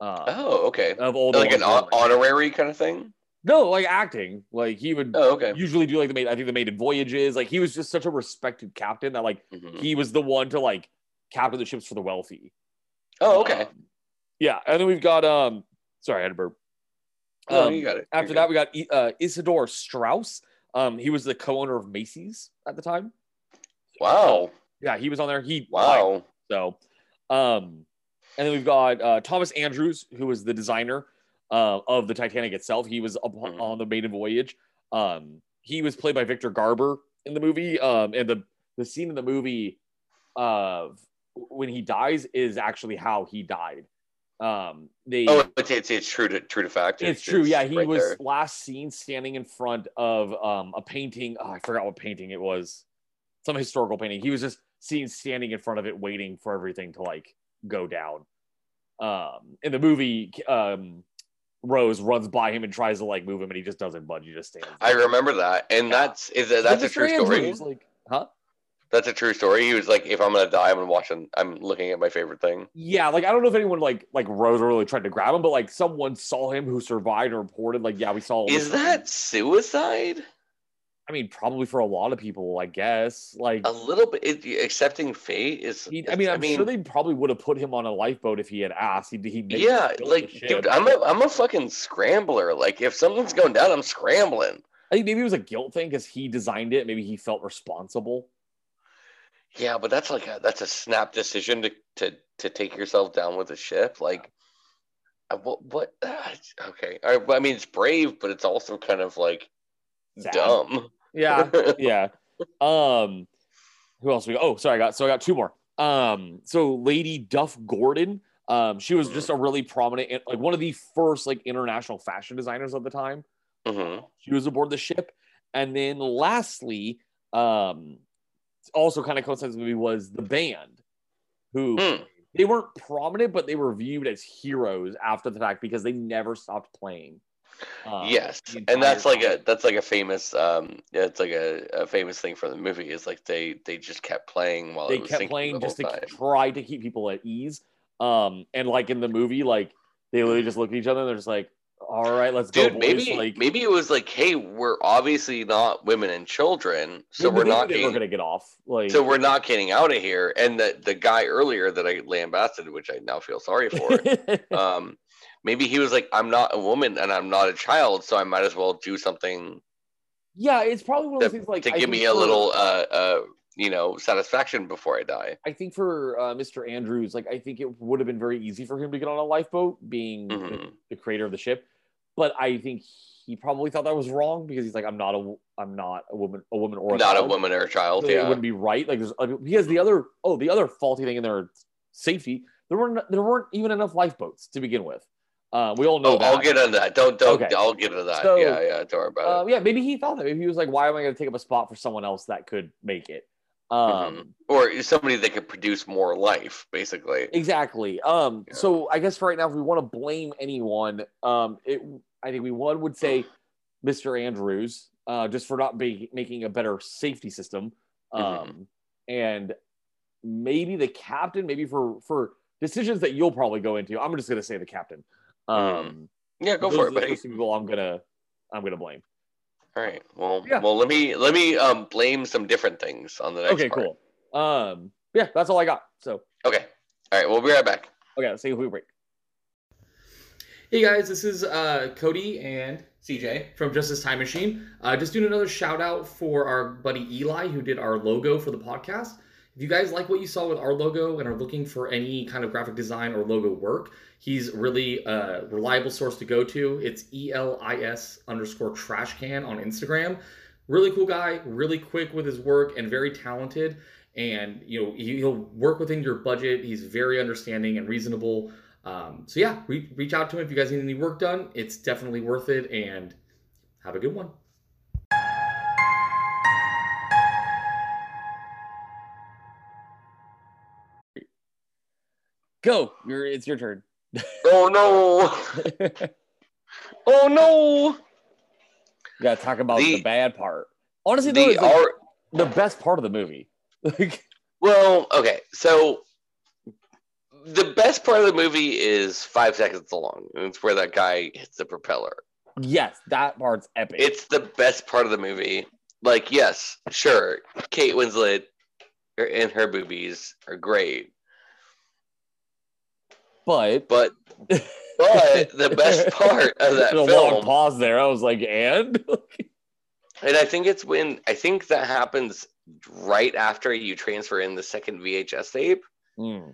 Uh, oh, okay. of all Like an lines. honorary kind of thing. no, like acting. Like he would Oh, okay. usually do like the maid. I think the maiden voyages. Like he was just such a respected captain that like Mhm. he was the one to like captain the ships for the wealthy. Oh, okay. Um, yeah, and then we've got um. Sorry, I had to burp. Oh, Um, you got it. after You're that, we got uh, Isidor Straus. Um, he was the co-owner of Macy's at the time. good. wow, Yeah, he was on there. He died. wow. So, um, and then we've got uh, Thomas Andrews, who was the designer uh, of the Titanic itself. He was up Mhm. on the maiden voyage. Um, he was played by Victor Garber in the movie. Um, and the the scene in the movie of when he dies is actually how he died. Um, they Oh, it's, it's it's true to true to fact. it's true. Yeah, he right was there. last seen standing in front of um, a painting. Oh, I forgot what painting it was. Some historical painting. He was just seen standing in front of it, waiting for everything to like go down. Um, in the movie, um, Rose runs by him and tries to like move him, and he just doesn't budge. He just stands. I remember that, and Yeah. that's is that, that's a true story. Like, huh? That's a true story. He was like, if I'm gonna die, I'm gonna watch. An, I'm looking at my favorite thing. Yeah, like I don't know if anyone like like Rose really tried to grab him, but like someone saw him who survived and reported like, yeah, we saw. Is that suicide? I mean, probably for a lot of people, I guess. Like, A little bit. It, accepting fate is. He, I mean, I'm sure they probably would have put him on a lifeboat if he had asked. He, he Yeah, like, dude, I'm a I'm a fucking scrambler. Like, if something's going down, I'm scrambling. I think maybe it was a guilt thing because he designed it. Maybe he felt responsible. Yeah, but that's like a that's a snap decision to to to take yourself down with a ship. Like, uh, what what? ah, okay, I, I mean, it's brave, but it's also kind of like Sad. dumb. Yeah, yeah. Um, who else we got? Oh, sorry, I got so I got two more. Um, so Lady Duff Gordon. Um, she was just a really prominent, like one of the first like international fashion designers of the time. hmm She was aboard the ship, And then lastly, um, also kind of coincides with the movie was the band, who Hmm. they weren't prominent, but they were viewed as heroes after the fact because they never stopped playing. um, yes, and that's like a that's like a famous um it's like a, a famous thing from the movie is like they they just kept playing while they it was kept playing just to time. try to keep people at ease. Um, and like in the movie, like they literally just look at each other and they're just like, "All right, let's go, Dude, boys." maybe like maybe it was like, hey, we're obviously not women and children, so we're not they were getting gonna get off. Like so we're not getting out of here. And the the guy earlier that I lambasted, which I now feel sorry for, um, maybe he was like, I'm not a woman and I'm not a child, so I might as well do something yeah, it's probably one of those things like to give me a little uh uh you know satisfaction before I die. I think for uh, Mr. Andrews, like I think it would have been very easy for him to get on a lifeboat, being the, Mhm. the creator of the ship. But I think he probably thought that was wrong because he's like, I'm not a, I'm not a woman, a woman or a Not a woman or a child, So It wouldn't be right. Like there's like, because the other, oh, the other faulty thing in their safety, there weren't there weren't even enough lifeboats to begin with. Uh, we all know Oh, that. I'll get into that. Don't don't Okay. I'll get into that. So, yeah, yeah, don't worry about Uh, yeah, maybe he thought that. Maybe he was like, "Why am I going to take up a spot for someone else that could make it?" Um, Mhm. it. Or somebody that could produce more life, basically. Exactly. Um, Yeah. so I guess for right now, if we want to blame anyone, um, it I think we one would say Mr. Andrews, uh, just for not be, making a better safety system, um, Mhm. and maybe the captain, maybe for for decisions that you'll probably go into. I'm just gonna say the captain. Um, Yeah, Mm-hmm. go for it, buddy. people I'm gonna I'm gonna blame. All right. Well, Yeah. well, let me let me um blame some different things on the next. Okay, part. cool. Um, yeah, that's all I got. So Okay. All right. We'll be right back. okay, let's take a quick break. Hey guys, this is uh, Cody and CJ from Justice Time Machine. Uh, just doing another shout out for our buddy Eli who did our logo for the podcast. If you guys like what you saw with our logo and are looking for any kind of graphic design or logo work, he's really a reliable source to go to. It's ELIS underscore trash can on Instagram. Really cool guy, really quick with his work, and very talented. And you know he'll work within your budget. He's very understanding and reasonable. Um, so yeah, re- reach out to him if you guys need any work done. It's definitely worth it, and have a good one. Go. You're it's your turn. Oh no! Oh no! gotta talk about The- the, bad part. Honestly, though, The like the best part of the movie. Like, Well, okay. So the best part of the movie is five seconds long. and It's where that guy hits the propeller. yes, that part's epic. It's the best part of the movie. Like, yes, sure, Kate Winslet and her boobies are great, but but but the best part of that a long film, pause there. I was like, and and I think it's when I think that happens right after you transfer in the second VHS tape. Hmm.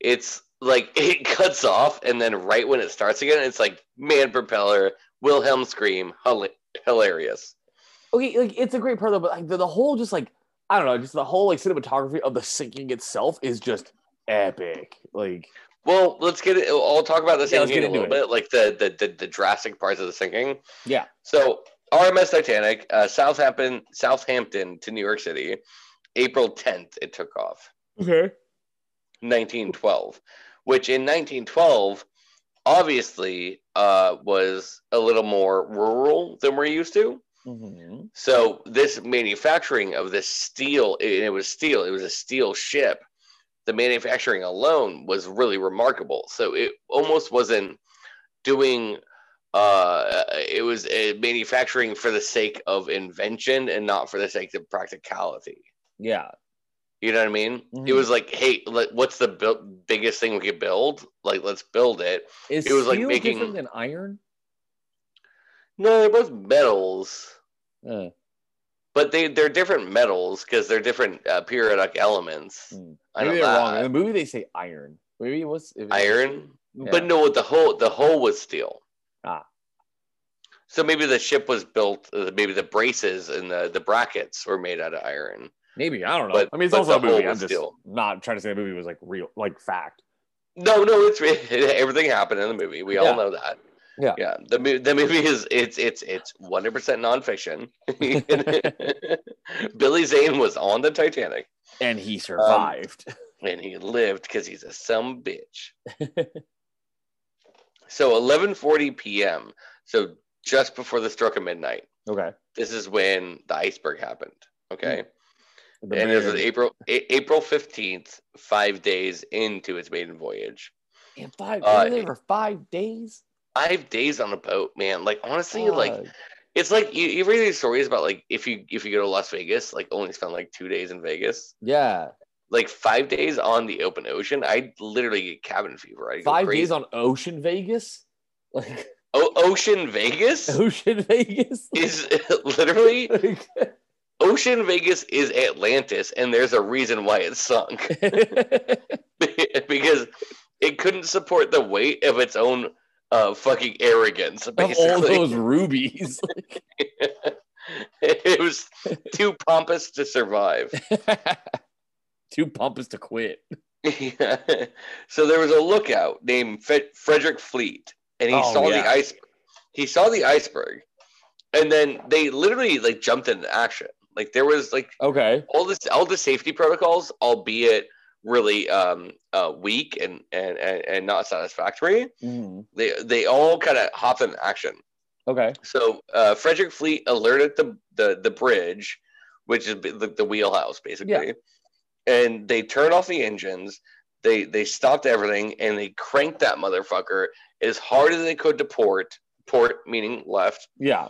It's like it cuts off, and then right when it starts again, it's like man propeller, Wilhelm scream, hila- hilarious. okay, like it's a great part though, but like the, the whole just like I don't know, just the whole like cinematography of the sinking itself is just epic. Like Well, let's get it. I'll talk about the Yeah, a little it. bit, like the, the the the drastic parts of the sinking. Yeah. So RMS Titanic, uh, Southampton, Southampton to New York City, April tenth. It took off, okay, 1912, which in 1912, obviously, uh, was a little more rural than we're used to. Mhm. So this manufacturing of this steel, and it was steel. It was a steel ship. The manufacturing alone was really remarkable. So it almost wasn't doing. Uh, it was uh, manufacturing for the sake of invention and not for the sake of practicality. yeah, You know what I mean? It Mhm. was like, hey, let, what's the bu- biggest thing we could build? Like, let's build it. is It was, like, making- different than iron? No, they're both metals. Uh, But they they're different metals because they're different uh, periodic elements. Hmm. Maybe they're wrong. In the movie, they say iron. Maybe it was it was- Iron, Yeah. but no, the whole the hull was steel. Ah. So maybe the ship was built. Uh, maybe the braces and the the brackets were made out of iron. Maybe I don't know. But- I mean, it's also a movie. I'm just steel. not trying to say the movie was like real, like fact. No, no, it's everything happened in the movie. We Yeah. all know that. Yeah. yeah. The the movie is it's it's it's one hundred percent nonfiction. Billy Zane was on the Titanic and he survived. and he lived because he's a some bitch. so eleven forty p.m. So just before the stroke of midnight. okay. This is when the iceberg happened. Okay. The and it was April A- April fifteenth, five days into its maiden voyage. and five uh, they were there for five days. Five days on a boat, man. Like honestly, like it's like you, you read these stories about like if you if you go to Las Vegas, like only spend like two days in Vegas. yeah, Like five days on the open ocean, I literally get cabin fever. Five days on Ocean Vegas, like o- Ocean Vegas Ocean Vegas. is literally Like- Ocean Vegas is Atlantis, and there's a reason why it sunk because it couldn't support the weight of its own uh fucking arrogance. of all those rubies. it was too pompous to survive. Too pompous to quit. Yeah. So there was a lookout named Frederick Fleet, and he Oh, saw yeah. the ice. He saw the iceberg, and then they literally like jumped into action. Like there was like Okay. all this, all the safety protocols, albeit really um, uh, weak and, and and and not satisfactory. Mhm. They they all kind of hop in action. Okay. So uh, Frederick Fleet alerted the, the the bridge, which is the, the wheelhouse basically, and they turned off the engines. They they stopped everything and they cranked that motherfucker as hard as they could to port. Port meaning left, Yeah.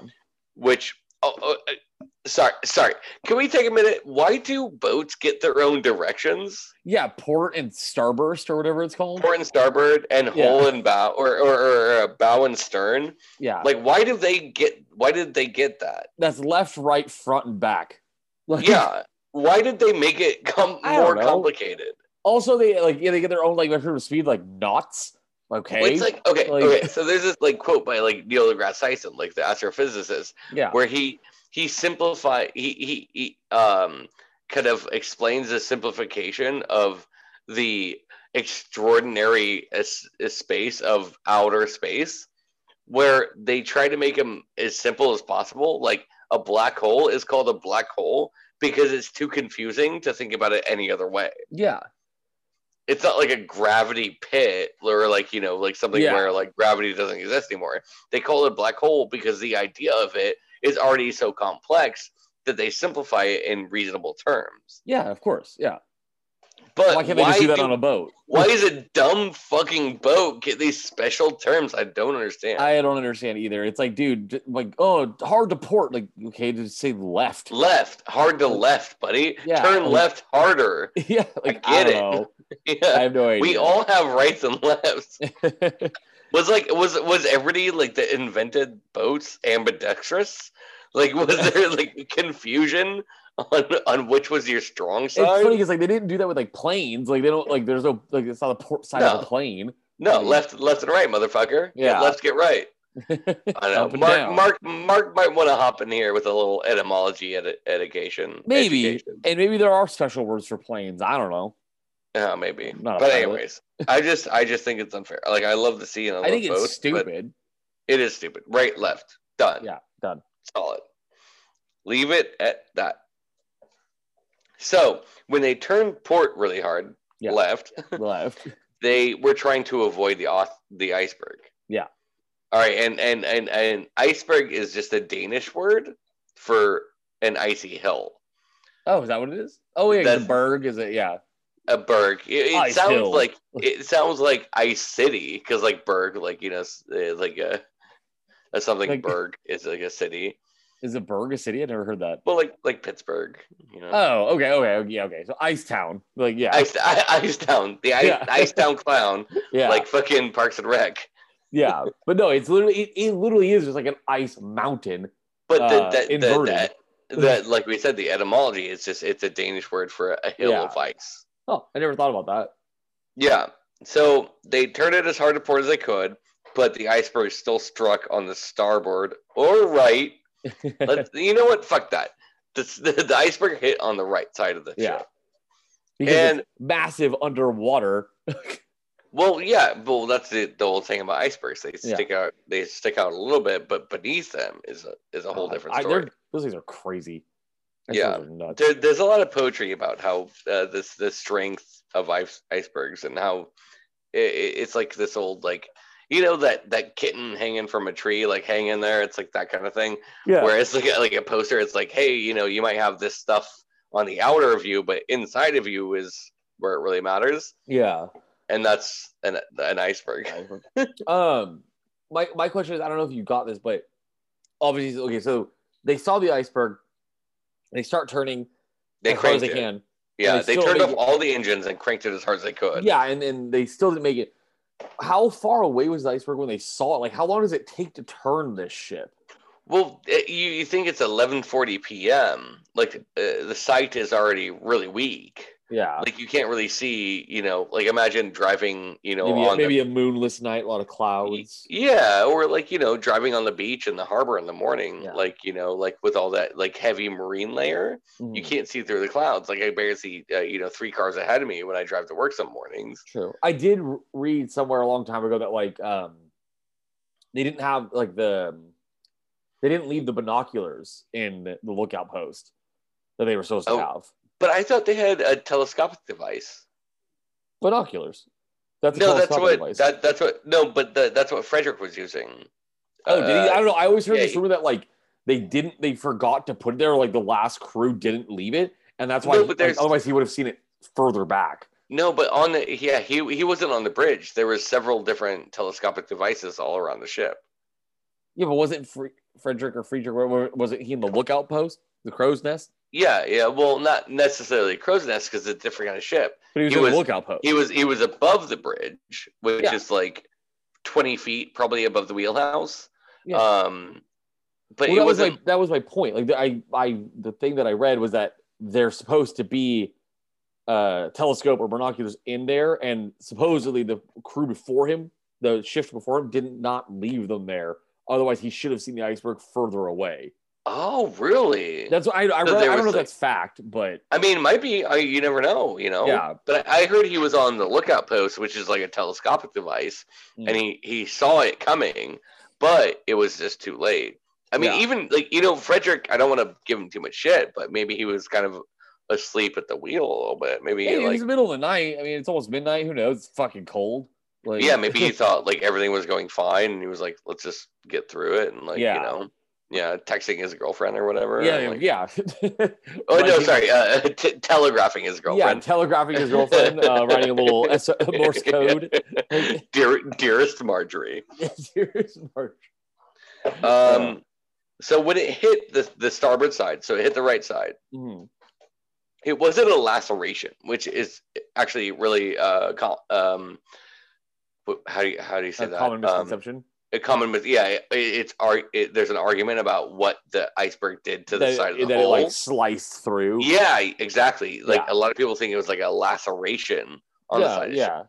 which oh, oh uh, sorry sorry. Can we take a minute? Why do boats get their own directions? Yeah. Port and starburst or whatever it's called. Port and starboard and Yeah. hull and bow or, or, or uh, bow and stern. Yeah. Like why do they get? Why did they get that? That's left, right, front, and back. Like, yeah why did they make it come more know. complicated Also, they like yeah they get their own like measure of speed like knots. Okay. Well, it's like okay Like- okay so there's this like quote by like neil degrasse tyson like the astrophysicist yeah. where he he simplify he, he he um kind of explains the simplification of the extraordinary es- space of outer space where they try to make them as simple as possible like a black hole is called a black hole because it's too confusing to think about it any other way Yeah. It's not like a gravity pit or like you know like something Yeah. where like gravity doesn't exist anymore they call it a black hole because the idea of it is already so complex that they simplify it in reasonable terms Yeah. Of course. Yeah. But Why can't they just do that do- on a boat? why is a dumb fucking boat get these special terms i don't understand I don't understand either. It's like, dude, like, oh, hard to port. Like, okay, just say left. left hard to left buddy Yeah, turn like- left harder yeah, like get I it. know. I have no idea. we all have rights and lefts Was like was was everybody like that invented boats ambidextrous? Like was there like confusion on on which was your strong side. it's funny because like they didn't do that with like planes. Like they don't like there's no like it's not the port side of No. the plane. No, left left and right, motherfucker. Yeah. Get left, get right. I know. Mark. Mark Mark might want to hop in here with a little etymology ed- education. maybe education. and maybe there are special words for planes. I don't know. Yeah, maybe. Not but anyways, I just I just think it's unfair. Like I love the sea and I, I love think it's stupid. It is stupid. Right, left, done. Yeah, done. Solid. Leave it at that. So when they turned port really hard, Yeah. left, Left. they were trying to avoid the off the iceberg. Yeah. All right, and and and and iceberg is just a Danish word for an icy hill. Oh, is that what it is? Oh yeah, That's- berg is it? Yeah. A berg. It, it sounds hill. like it sounds like ice city because like berg, like you know, like a that's something Like- berg is like a city. Is it Berg a city? I never heard that. Well, like like Pittsburgh, you know. Oh, okay, okay, okay, yeah, okay. So Ice Town, like yeah, Ice, I, Ice Town, the Ice, Yeah. Ice Town clown, yeah, like fucking Parks and Rec. yeah. But no, it's literally it, it literally is just like an ice mountain. But the, Uh, that, that, inverted. that, that, like we said, the etymology is just it's a Danish word for a hill Yeah. of ice. Oh, I never thought about that. Yeah. So they turned it as hard to port as they could, but the iceberg still struck on the starboard or right. You know what? Fuck that. The, the, the iceberg hit on the right side of the Yeah. ship. because And- massive underwater. Well, yeah, well, that's the, the whole thing about icebergs. They Yeah. stick out, they stick out a little bit, but beneath them is a is a whole God, different story. they're- those things are crazy. Yeah. Are. There, there's a lot of poetry about how uh, this the strength of ice, icebergs and how it, it's like this old like you know that that kitten hanging from a tree like hanging there. It's like that kind of thing. yeah. Whereas like a, like a poster. It's like hey, you know, you might have this stuff on the outer of you, but inside of you is where it really matters, yeah. and that's an an iceberg. um, my my question is, I don't know if you got this, but obviously, okay, so they saw the iceberg, they start turning They as hard as they it. can. Yeah, they they, turned off all the engines and cranked it as hard as they could. Yeah, and and they still didn't make it. How far away was the iceberg when they saw it? Like, how long does it take to turn this ship? Well, it, you, you think it's 11:40 p.m. Like uh, the sight is already really weak. Yeah, Like you can't really see. You know, like imagine driving. You know, maybe on maybe the, a moonless night, a lot of clouds. yeah, or like you know, driving on the beach in the harbor in the morning. Yeah. Like you know, like with all that like heavy marine layer, you Mhm. can't see through the clouds. Like I barely see. Uh, you know, three cars ahead of me when I drive to work some mornings. True. I did read somewhere a long time ago that like um they didn't have like the they didn't leave the binoculars in the, lookout post that they were supposed to Oh. have. But I thought they had a telescopic device. Binoculars. That's no, that's what device. that, that's what no, but the, that's what Frederick was using. oh, did he? I don't know. I always heard yeah, this rumor that like they didn't they forgot to put it there, like the last crew didn't leave it, and that's why No, he- like, otherwise he would have seen it further back. No, but on the yeah, he he wasn't on the bridge. There was several different telescopic devices all around the ship. Yeah, but wasn't Fre- Frederick or Friedrich? Was it he in the lookout post, the crow's nest? Yeah, yeah. Well, not necessarily crow's nest because it's a different kind of ship. But he was He in was- lookout post. He was he was above the bridge, which Yeah. is like twenty feet, probably above the wheelhouse. Yeah. Um, but well, it that was my that was my point. Like the, I I the thing that I read was that they're supposed to be uh telescope or binoculars in there, and supposedly the crew before him, the shift before him, did not leave them there. Otherwise, he should have seen the iceberg further away. Oh, really? That's what I I, So read, I don't know was, if that's fact, but I mean, it might be. I, you never know. You know. yeah, But I heard he was on the lookout post, which is like a telescopic device, Mm. and he he saw it coming, but it was just too late. I mean, Yeah. even like you know, Frederick. I don't want to give him too much shit, but maybe he was kind of asleep at the wheel a little bit. Maybe it like was the middle of the night. I mean, it's almost midnight. Who knows? It's fucking cold. Like, yeah, maybe he thought like everything was going fine, and he was like, let's just get through it, and like Yeah. you know, yeah, texting his girlfriend or whatever. yeah, like- yeah. Oh no, sorry, uh, t- telegraphing his girlfriend. Yeah, telegraphing his girlfriend, uh, writing a little S- Morse code. Dear, dearest Marjorie. Serious March. Um, so when it hit the the starboard side, so it hit the right side, Mhm. it wasn't a laceration, which is actually really uh um, how do you how do you say A that? common Um, misconception. a common mis- yeah, it, it's ar- it, there's an argument about what the iceberg did to the that, side of the that it like sliced through. yeah, exactly. Like Yeah. a lot of people think it was like a laceration on the yeah, side. The ship. yeah.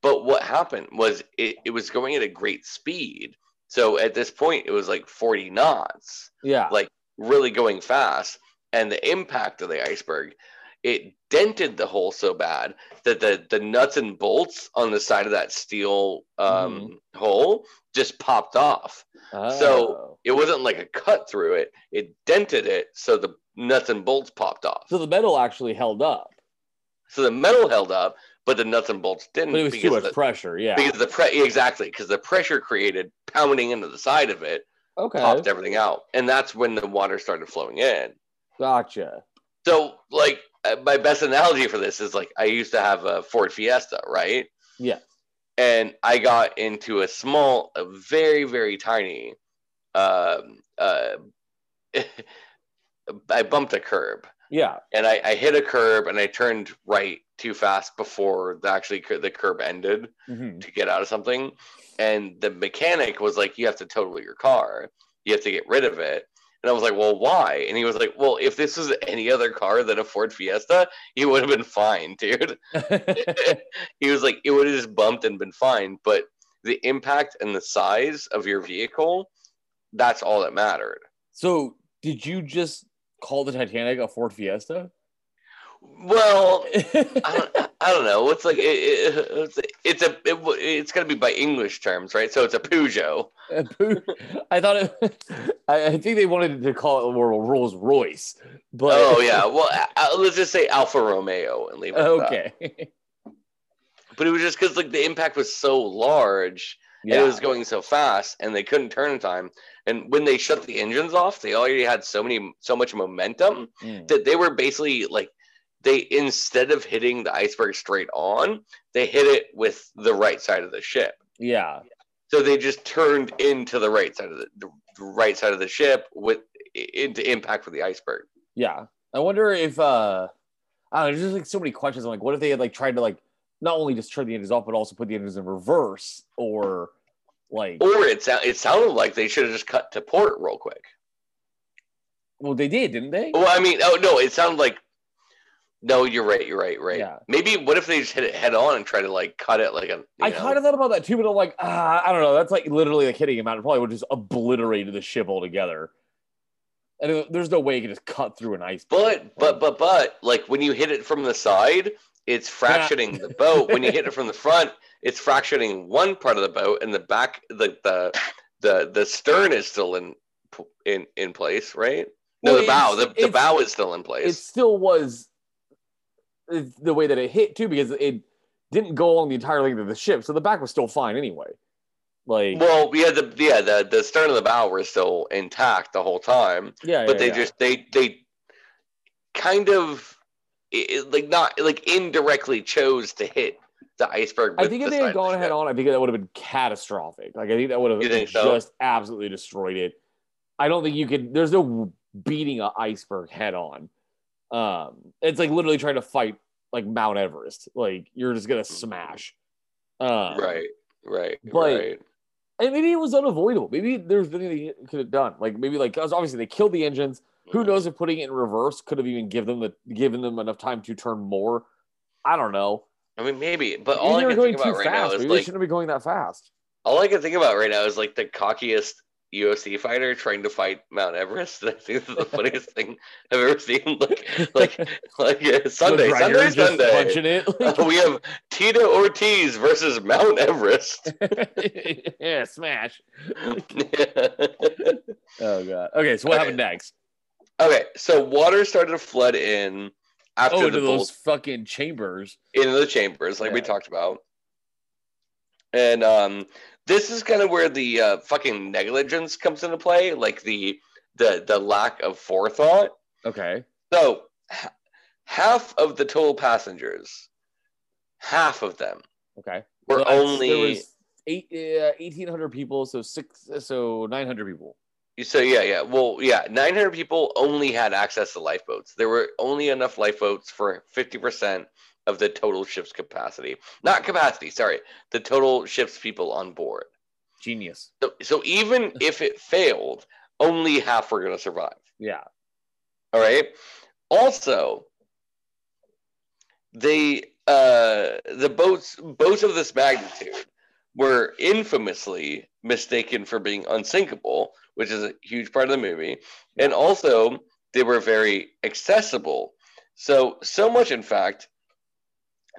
But what happened was it, it was going at a great speed. So at this point, it was like 40 knots, yeah. like really going fast. And the impact of the iceberg, it dented the hole so bad that the, the nuts and bolts on the side of that steel um, hole just popped off. so- Oh. It wasn't like a cut through it, it dented it. So the nuts and bolts popped off. so the metal actually held up, So the metal held up, but the nuts and bolts didn't. but it was too because much the- pressure. Yeah. because the pre exactly because the pressure created pounding into the side of it okay. popped everything out and that's when the water started flowing in Gotcha. so like my best analogy for this is like i used to have a ford fiesta right Yeah. and i got into a small a very very tiny um uh i bumped a curb Yeah. and I, I hit a curb and I turned right too fast before the actually cur- the curb ended Mhm. to get out of something. And the mechanic was like, You have to total your car. You have to get rid of it. And I was like, Well, why? And he was like, Well, if this was any other car than a Ford Fiesta, he would have been fine, dude. he was like, It would have just bumped and been fine. But the impact and the size of your vehicle, that's all that mattered. so did you just call the Titanic a Ford Fiesta? Well, I don't, I don't know. It's like it, it, it's, it's a it, it's gonna be by English terms, right? So it's a Peugeot. A Peu- I thought it. I, think they wanted to call it Rolls Royce, but Oh yeah. Well, let's just say Alfa Romeo and leave it. okay. But it was just because like the impact was so large and Yeah, it was going so fast, and they couldn't turn in time. And when they shut the engines off, they already had so many so much momentum Mm. that they were basically like they instead of hitting the iceberg straight on, they hit it with the right side of the ship. yeah, So they just turned into the right side of the, the right side of the ship with into impact with the iceberg. yeah. I wonder if uh, I don't know. There's just like so many questions. I'm like, what if they had like tried to like not only just turn the engines off, but also put the engines in reverse, or like, Or it sound, it sounded like they should have just cut to port real quick. well, they did, didn't they? Well, I mean, oh no, it sounded like. No, you're right. You're right. Right. Yeah. Maybe what if they just hit it head on and try to like cut it like a. I kind of thought about that too, but I'm like, ah, I don't know. That's like literally like hitting him out. It probably would just obliterated the ship altogether. And it- there's no way you can just cut through an ice. But but but but like when you hit it from the side, it's fracturing the boat. When you hit it from the front, it's fracturing one part of the boat, and the back the the the the stern is still in in in place, right? No, Well, the bow. The, the bow is still in place. it still was the way that it hit too, because it didn't go along the entire length of the ship, so the back was still fine anyway. Like, Well, yeah, the yeah the the stern and the bow were still intact the whole time, yeah, but yeah, they yeah. just they they kind of it, like not like indirectly chose to hit the iceberg. I think if the they had gone head on, I think that would have been catastrophic. Like, I think that would have think so? just absolutely destroyed it. I don't think you could. There's no beating an iceberg head on. Um, it's like literally trying to fight like Mount Everest. Like you're just gonna smash. Um, right, right, but- right. And maybe it was unavoidable. Maybe there's nothing they could have done. Like maybe like 'cause obviously they killed the engines. Who knows if putting it in reverse could have even given them the given them enough time to turn more. I don't know. I mean, maybe, but Maybe all I can think about right fast. now is Maybe like shouldn't be going that fast. all I can think about right now is like the cockiest UFC fighter trying to fight Mount Everest. I think that's the funniest thing I've ever seen. Like, like, like yeah, Sunday, Sunday, Sunday. Uh, we have Tito Ortiz versus Mount Everest. yeah, smash. Oh god. Okay, so what Okay. happened next? okay, so water started to flood in after Oh, the those fucking chambers. into the chambers, like we talked about. And um, this is kind of where the uh, fucking negligence comes into play, like the the the lack of forethought. Okay. So h- half of the total passengers, half of them Okay. were that's- only there was eight, uh, 1,800 people, so six, so 900 people. so yeah yeah well yeah 900 people only had access to lifeboats. There were only enough lifeboats for 50% of the total ship's capacity. Not capacity, sorry, the total ship's people on board. Genius. So, so even if it failed, only half were going to survive. Yeah. All right. Also, they uh, the boats boats of this magnitude were infamously mistaken for being unsinkable, which is a huge part of the movie, and also they were very accessible. So so much, in fact,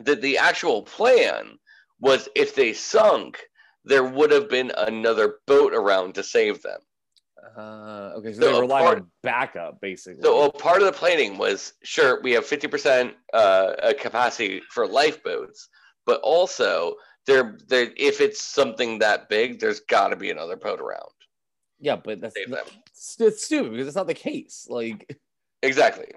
that the actual plan was if they sunk, there would have been another boat around to save them. Uh, okay, so, So they relied part- on backup, basically. So a part of the planning was sure we have fifty percent uh, uh, capacity for lifeboats, but also there, there if it's something that big, there's got to be another boat around. yeah, but that's it's, it's stupid because it's not the case. Like Exactly.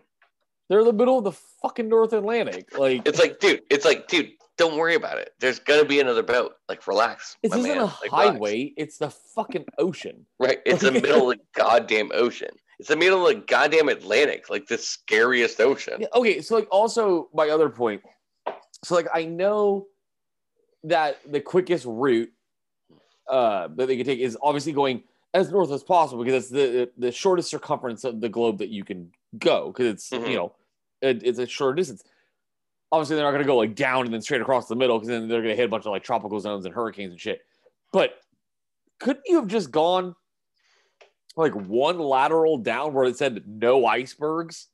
They're in the middle of the fucking North Atlantic. Like It's like, dude, it's like, dude, don't worry about it. There's gonna be another boat. Like, relax. this isn't man. a Like, relax. highway; it's the fucking ocean. right? It's the middle of the goddamn ocean. It's the middle of the goddamn Atlantic, like the scariest ocean. Yeah, okay, so like also my other point. So like I know that the quickest route uh that they can take is obviously going as north as possible because it's the the shortest circumference of the globe that you can go because it's Mhm. you know it, it's a short distance. Obviously, they're not going to go like down and then straight across the middle because then they're going to hit a bunch of like tropical zones and hurricanes and shit. But couldn't you have just gone like one lateral down where it said no icebergs?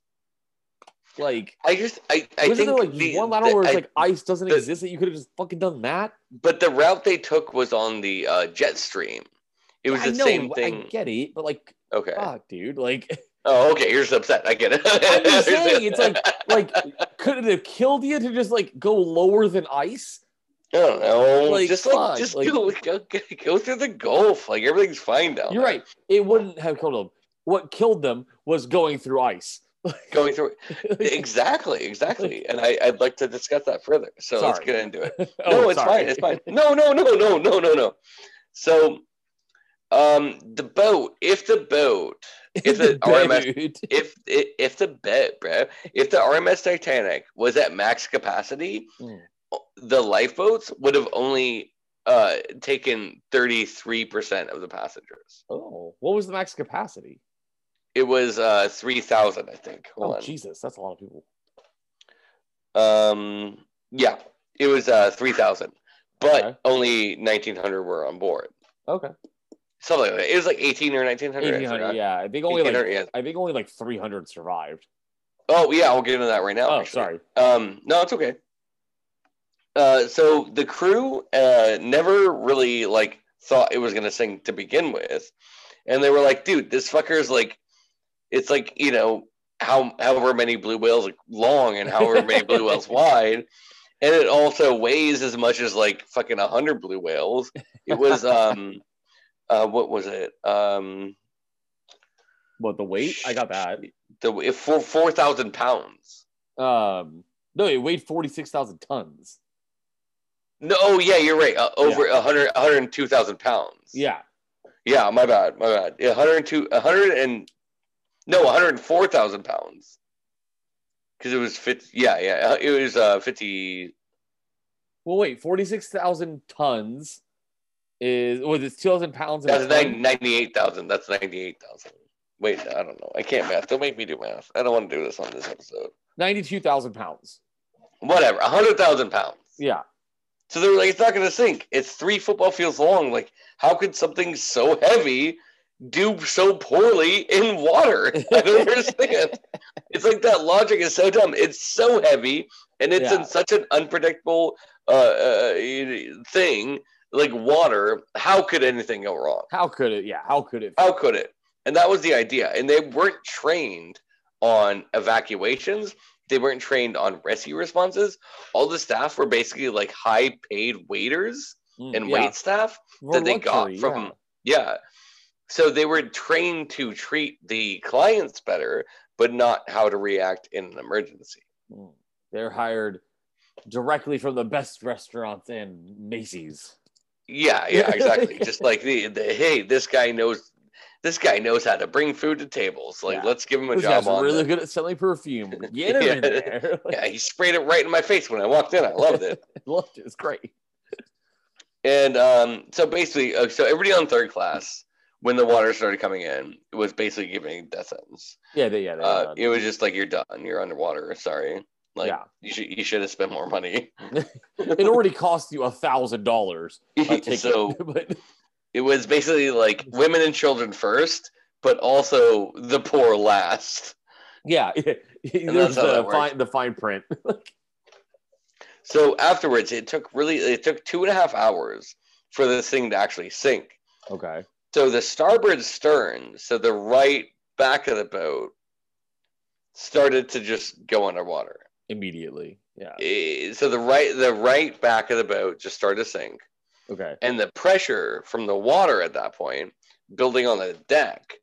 Like, I just I I think there like the- one lateral the- where it's I- like ice doesn't the- exist that you could have just fucking done that? but the route they took was on the uh, jet stream. It was I the know, same I thing. get it, but like, Okay. fuck, dude. Like, Oh, okay. You're just upset. I get it. I'm just saying, it's like, like, could it have killed you to just like go lower than ice? I don't know. Like, just like fuck, just like- go, go go through the Gulf. Like everything's fine down You're there. right. It wouldn't have killed them. What killed them was going through ice. Going through exactly, exactly. And I, I'd like to discuss that further. So let's get into it. Oh, no, it's sorry. fine. It's fine. No, no, no, no, no, no, no. So, um, the boat. If the boat, if the RMS, Dude. if if the boat, bro, if the RMS Titanic was at max capacity, Mm. the lifeboats would have only uh taken thirty three percent of the passengers. Oh, what was the max capacity? It was uh three thousand, I think. Hold Oh, on. Jesus, that's a lot of people. Um, yeah, it was uh three thousand, but Okay. only nineteen hundred were on board. Okay, Something like that. It was like eighteen or nineteen hundred. eighteen hundred. Yeah, I think only like yeah. I think only like three hundred survived. Oh yeah, I'll get into that right now. Oh, actually. sorry. Um, no, it's okay. Uh, so the crew uh, never really like thought it was gonna sink to begin with, and they were like, "Dude, this fucker's like, it's like you know how however many blue whales like, long and however many blue whales wide, and it also weighs as much as like fucking a hundred blue whales. It was um, uh, what was it? Um, What the weight? I got that. the four four thousand pounds. Um, no, it weighed forty six thousand tons. No, oh yeah, you're right. Uh, over a 100, 102,000 pounds. Yeah, Yeah, my bad, my bad. Yeah, 102, 100 and no, 104,000 pounds. Because it was 50, yeah, yeah, it was uh 50, Well, wait, forty six thousand tons is was it two thousand pounds? that's ton? 98,000. That's 98,000. Wait, I don't know. I can't math. Don't make me do math. I don't want to do this on this episode. Ninety-two thousand pounds. Whatever, 100,000 pounds. Yeah, So they're like, it's not going to sink. It's three football fields long. Like, how could something so heavy do so poorly in water? I don't understand. It's like that logic is so dumb. It's so heavy and it's Yeah. in such an unpredictable uh, uh, thing like water. How could anything go wrong? how could it? Yeah, how could it? How could it? And that was the idea. And they weren't trained on evacuations. They weren't trained on rescue responses. All the staff were basically like high paid waiters Mm, and yeah, wait staff. that they got from- Yeah. So they were trained to treat the clients better, but not how to react in an emergency. Mm. They're hired directly from the best restaurants in Macy's. Yeah, yeah, exactly. Just like the, the hey, this guy knows this guy knows how to bring food to tables. Like, Yeah. let's give him a This job guy's on really good at selling perfume. Get him in Yeah. there. Yeah, he sprayed it right in my face when I walked in. I loved it. Loved it. It's great. And um, so basically, uh, so everybody on third class, when the water started coming in, it was basically giving death sentence. Yeah, they, yeah. They, Uh, it was just like you're done. You're underwater. Sorry. Like Yeah. you should you should have spent more money. it already cost you a thousand dollars. Uh, so but it was basically like women and children first, but also the poor last. yeah, there's the fine the fine print. So afterwards, it took really it took two and a half hours for this thing to actually sink. okay. So the starboard stern, so the right back of the boat, started to just go underwater. Immediately. Yeah. Eh, So the right the right back of the boat just started to sink, Okay. and the pressure from the water at that point building on the deck,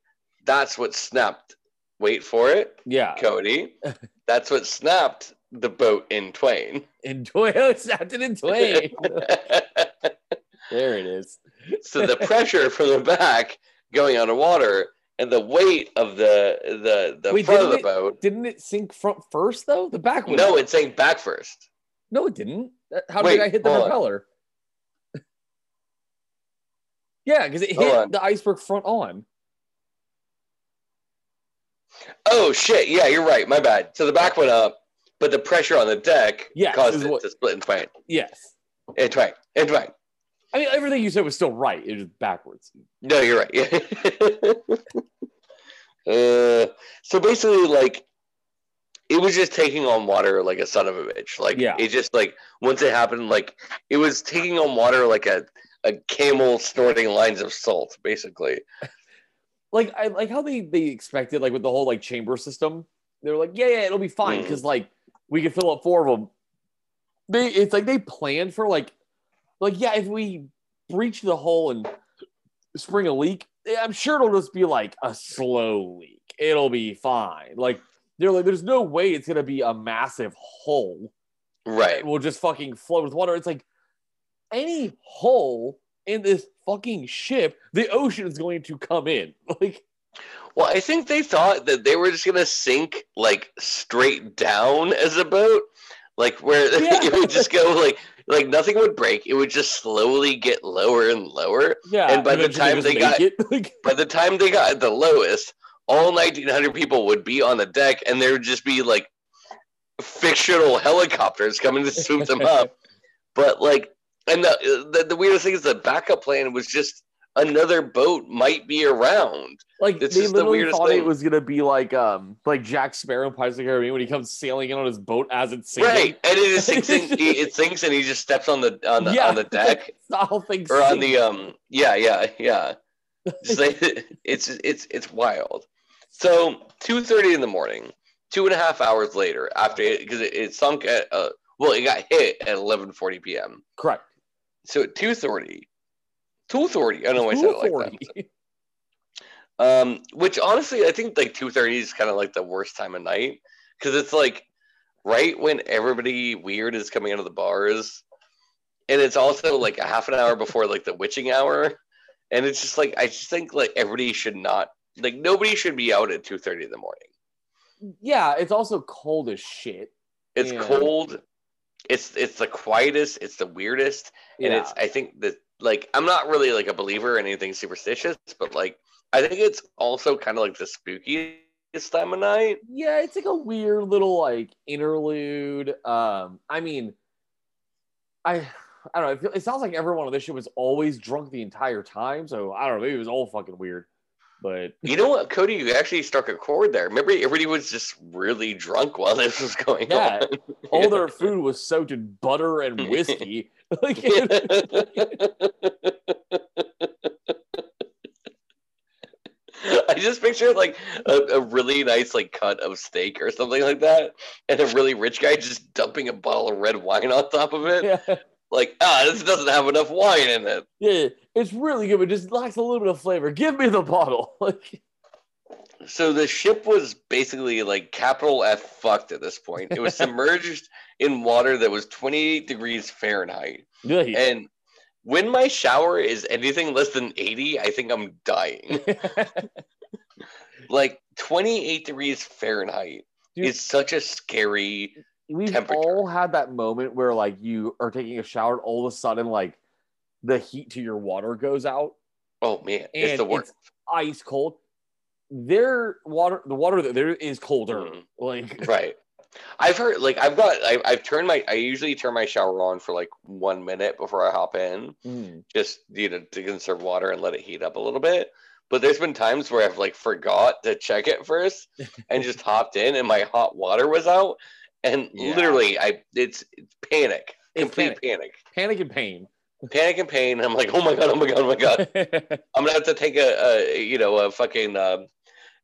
that's what snapped. Wait for it, Yeah. Cody. That's what snapped the boat in twain. In twain. Snapped it in twain. there it is. so the pressure from the back going underwater and the weight of the the the Wait, front of the it- boat. Didn't it sink front first though? The back was No, it sank back first. No, it didn't. Uh, how Wait, did I hit the on. propeller? yeah, because it Hold hit on. the iceberg front on. Oh shit! Yeah, you're right. My bad. So the back went up, but the pressure on the deck Yes, caused it what- to split in twain. Yes. In twain. In twain. I mean, everything you said was still right. It was backwards. No, you're right. Yeah. uh, so basically, like it was just taking on water like a son of a bitch. Like Yeah. it just like once it happened, like it was taking on water like a a camel snorting lines of salt, basically. like I like how they they expected like with the whole like chamber system. They were like, yeah, yeah, it'll be fine Mm. because like we can fill up four of them. They it's like they planned for like like yeah, if we breach the hole and spring a leak, eh, I'm sure it'll just be like a slow leak. It'll be fine. Like they're like, there's no way it's gonna be a massive hole Right. will just fucking flood with water. It's like any hole in this fucking ship, the ocean is going to come in. Like Well, I think they thought that they were just gonna sink like straight down as a boat, like where Yeah. it would just go like like nothing would break. It would just slowly get lower and lower. Yeah, And by the time they got- By the time they got the lowest, all 1,900 people would be on the deck, and there would just be like fictional helicopters coming to swoop them up. But like, and the, the the weirdest thing is the backup plan was just another boat might be around. like It's they the literally weirdest thought it was gonna be like um like Jack Sparrow in Pirates of the Caribbean when he comes sailing in on his boat as it's sinking. Right, and it sinks. In, he- it sinks, and he just steps on the on the yeah, on the deck the whole thing or on the um. Yeah, yeah, yeah. It's like- it's it's it's wild. So two thirty in the morning, two and a half hours later, after it because it, it sunk at uh well, it got hit at eleven forty p.m. correct. So at two thirty, two thirty. I don't know why I said it like that. Um, which honestly, I think like two thirty is kind of like the worst time of night because it's like right when everybody weird is coming out of the bars, and it's also like a half an hour before like the witching hour, and it's just like I just think like everybody should not like nobody should be out at two thirty in the morning. yeah, it's also cold as shit. It's cold. It's it's the quietest. It's the weirdest, and Yeah. it's I think that like I'm not really like a believer in anything superstitious, but like I think it's also kind of like the spookiest time of night. yeah, it's like a weird little like interlude. Um, I mean, I I don't know. It, sounds like everyone on this ship was always drunk the entire time. So I don't know. Maybe it was all fucking weird. But You know what, Cody? You actually struck a chord there. Remember, everybody was just really drunk while this was going Yeah. on. all their food was soaked in butter and whiskey. like, I just picture like a, a really nice like cut of steak or something like that, and a really rich guy just dumping a bottle of red wine on top of it. yeah, Like, ah, this doesn't have enough wine in it. yeah, it's really good, but just lacks a little bit of flavor. Give me the bottle. Like, So the ship was basically like capital F fucked at this point. It was submerged in water that was 28 degrees Fahrenheit. really. And when my shower is anything less than 80, I think I'm dying. like 28 degrees Fahrenheit Dude. is such a scary. We've all had that moment where like you are taking a shower, and all of a sudden like the heat to your water goes out, Oh man, it's the worst. ice cold. Their water, the water that there is colder. Mhm. Like, Right. I've heard like I've got I, I've turned my I usually turn my shower on for like one minute before I hop in. mm, just you know to conserve water and let it heat up a little bit. But there's been times where I've like forgot to check it first and just hopped in and my hot water was out and Yeah. literally I it's, it's panic, It's complete panic. panic and pain. panic and pain. I'm like, oh my god, oh my god, oh my god. I'm gonna have to take a, a you know a fucking um,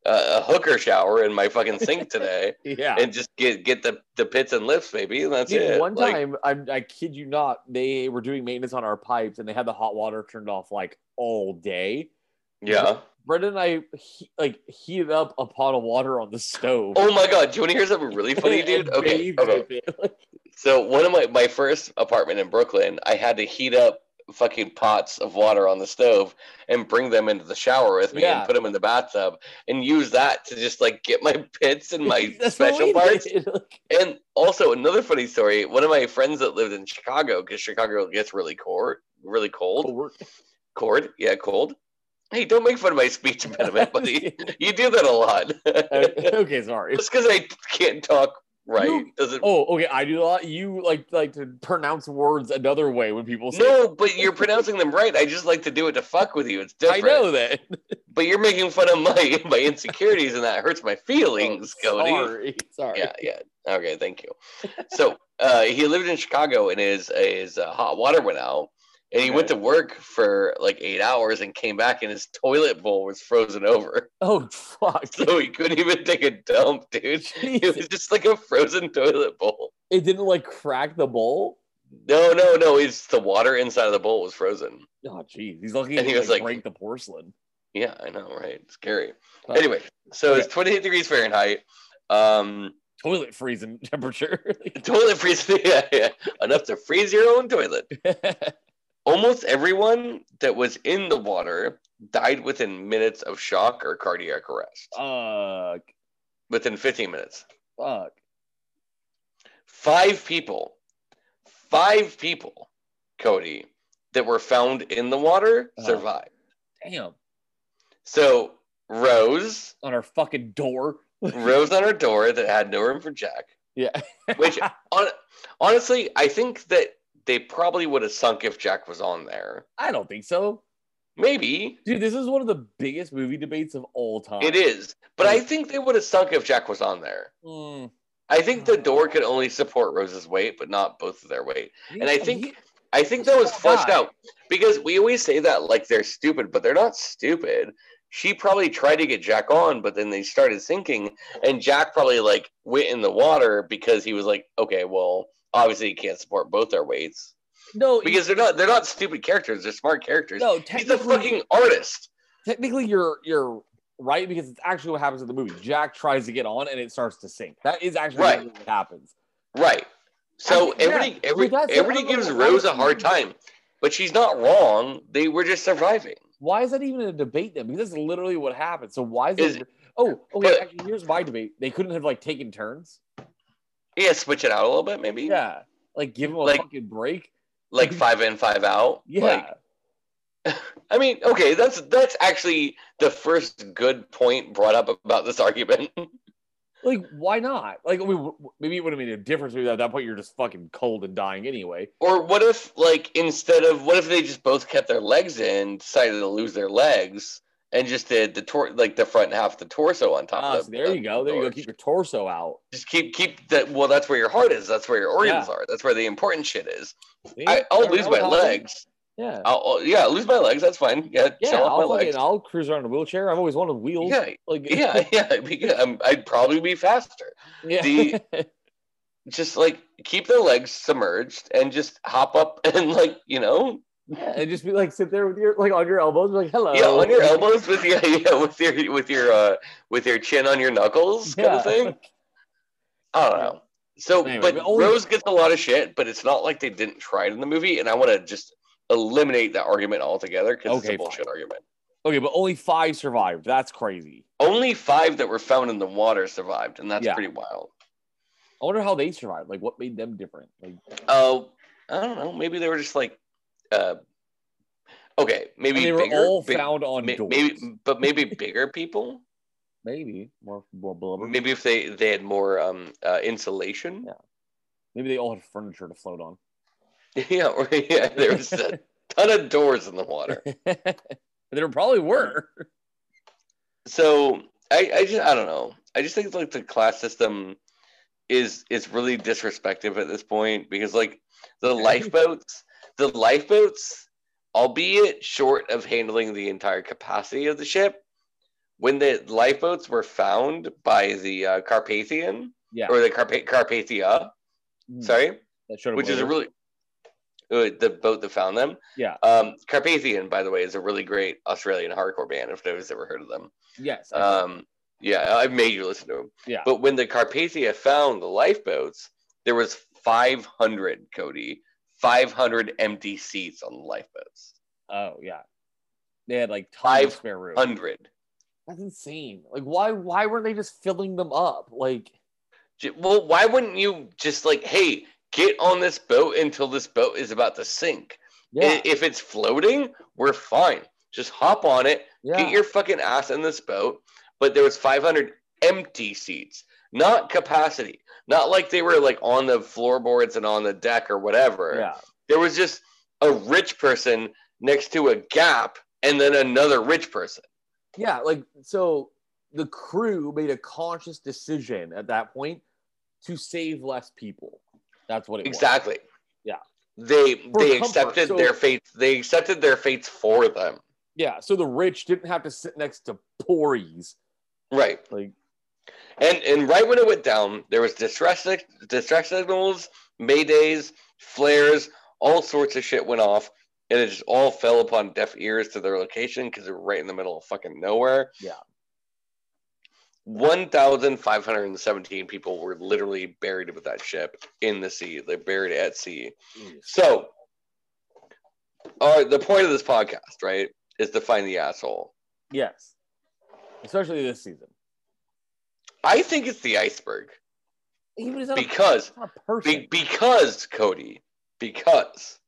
a a hooker shower in my fucking sink today yeah. and just get get the the pits and lifts maybe and that's Dude, it. one Like, time, I'm, I kid you not, they were doing maintenance on our pipes and they had the hot water turned off like all day. yeah. Brendan and I he, like heated up a pot of water on the stove. Oh my god, do you want to hear something really funny, dude? Okay, okay. with it. Like, So one of my my first apartment in Brooklyn, I had to heat up fucking pots of water on the stove and bring them into the shower with me Yeah. and put them in the bathtub and use that to just like get my pits and my special parts. And also another funny story, one of my friends that lived in Chicago because Chicago gets really cold, really cold, cold. cold, yeah, cold. Hey, don't make fun of my speech impediment, buddy. You do that a lot. okay, sorry. Just because I can't talk right? You- Does it? Oh, okay. I do a lot. You like like to pronounce words another way when people say. no, but you're pronouncing them right. I just like to do it to fuck with you. It's different. I know that. But you're making fun of my my insecurities, and that hurts my feelings, Oh, Cody. Sorry, sorry. Yeah, yeah. Okay, thank you. So uh, he lived in Chicago, and his his uh, hot water went out, and he went to work for like eight hours, and came back, and his toilet bowl was frozen over, Oh fuck! so he couldn't even take a dump, dude. It was just like a frozen toilet bowl. It didn't like crack the bowl. No, no, no. It's the water inside of the bowl was frozen. Oh jeez, he's lucky And he was like, break the porcelain. Yeah, I know, right? Scary. Fuck. Anyway, so it's 28 degrees Fahrenheit. Um, toilet freezing temperature. toilet freezing. Yeah, yeah. Enough to freeze your own toilet. Almost everyone that was in the water died within minutes of shock or cardiac arrest. fuck, Within 15 minutes. fuck. Five people, five people, Cody, that were found in the water Uh-huh. survived. Damn, So Rose, on our fucking door. Rose on her door that had no room for Jack. Yeah. Which, on, honestly, I think that they probably would have sunk if Jack was on there. I don't think so, Maybe dude. This is one of the biggest movie debates of all time. it is, but I think they would have sunk if Jack was on there. Mm. I think the door could only support Rose's weight, but not both of their weight. And I think he- I think that was fleshed guy. out because we always say that like they're stupid, but they're not stupid. She probably tried to get Jack on, but then they started sinking, and Jack probably like went in the water because he was like, okay, well, obviously you can't support both their weights no, because they're not they're not stupid characters; they're smart characters. no. He's a fucking artist. technically, you're you're right because it's actually what happens in the movie. Jack tries to get on and it starts to sink. That is actually Right. what happens. Right. So I yeah, everybody, every, dude, everybody gives Rose a hard time, but she's not wrong. They were just surviving. Why is that even a debate then? Because that's literally what happened. So why is, Is- it? Oh, okay. but- actually, here's my debate. They couldn't have like taken turns. Yeah, switch it out a little bit, maybe. Yeah, like give him a Like- fucking break. Like five in, five out. Yeah, Like, I mean, okay, that's that's actually the first good point brought up about this argument. like why not? Like I mean, w- maybe it would have made a difference. Maybe at that point you're just fucking cold and dying anyway. or what if, like, instead of what if they just both kept their legs in, decided to lose their legs, and just did the tor- like the front half of the torso on top Ah, of so there you go. There you go. Keep your torso out. Just keep keep that. Well, that's where your heart is. That's where your organs Yeah. are. That's where the important shit is. See? I, I'll lose my happened? legs. Yeah, I'll, yeah, lose my legs. That's fine. Yeah, yeah. sell off I'll my fucking legs. I'll cruise around in a wheelchair. I've always wanted wheels. Yeah, like yeah, yeah. I'm, I'd probably be faster. yeah. the- Just like keep the legs submerged and just hop up and like you know, Yeah, and just be like sit there with your like on your elbows, like hello. yeah, on your elbows with your yeah with your with your uh with your chin on your knuckles kind Yeah. of thing. I don't know. So, Anyway, but but only- Rose gets a lot of shit, but it's not like they didn't try it in the movie, and I want to just eliminate that argument altogether because it's Okay, a bullshit argument. Okay, but only five survived. That's crazy. Only five that were found in the water survived, and that's Yeah. pretty wild. I wonder how they survived. Like, what made them different? Like, Oh, I don't know. Maybe they were just like, uh, okay, maybe and they were bigger, all big- found on ma- doors. maybe, but maybe bigger people. maybe more more blubber. Maybe if they they had more um uh, insulation. Yeah. Maybe they all had furniture to float on. Yeah, or yeah, there was a ton of doors in the water. there probably were. So I I just I don't know. I just think like the class system is is really disrespectful at this point because like the lifeboats, the lifeboats, albeit short of handling the entire capacity of the ship, when the lifeboats were found by the uh, Carpathian Yeah. or the Carpa- Carpathia, Mm, sorry, that showed up which is a really uh, the boat that found them. Yeah. Um, Carpathian, by the way, is a really great Australian hardcore band. If nobody's ever heard of them. yes. Um, yeah, I've made you listen to them. Yeah. But when the Carpathia found the lifeboats, there was 500, Cody, 500 empty seats on the lifeboats. oh yeah. They had like tons of spare room. 100. That's insane. Like, why? Why weren't they just filling them up? Like, Well, why wouldn't you just like, hey, get on this boat until this boat is about to sink? yeah, If it's floating, we're fine. Just hop on it, yeah. get your fucking ass in this boat. But there was 500 empty seats, not capacity, not like they were like on the floorboards and on the deck or whatever. Yeah. There was just a rich person next to a gap and then another rich person. Yeah, like so the crew made a conscious decision at that point to save less people. That's what it was. Exactly. Yeah. They For they comfort, accepted so- their fates. They accepted their fates for them. Yeah, so the rich didn't have to sit next to poories. Right. Like And and right when it went down, there was distress distress signals, maydays, flares, all sorts of shit went off, and it just all fell upon deaf ears to their location because they were right in the middle of fucking nowhere. Yeah. One thousand five hundred and seventeen people were literally buried with that ship in the sea. They buried at sea. So, uh, the point of this podcast, right, is to find the asshole. yes. Especially this season. I think it's the iceberg Even is not a, because. Be- because Cody, because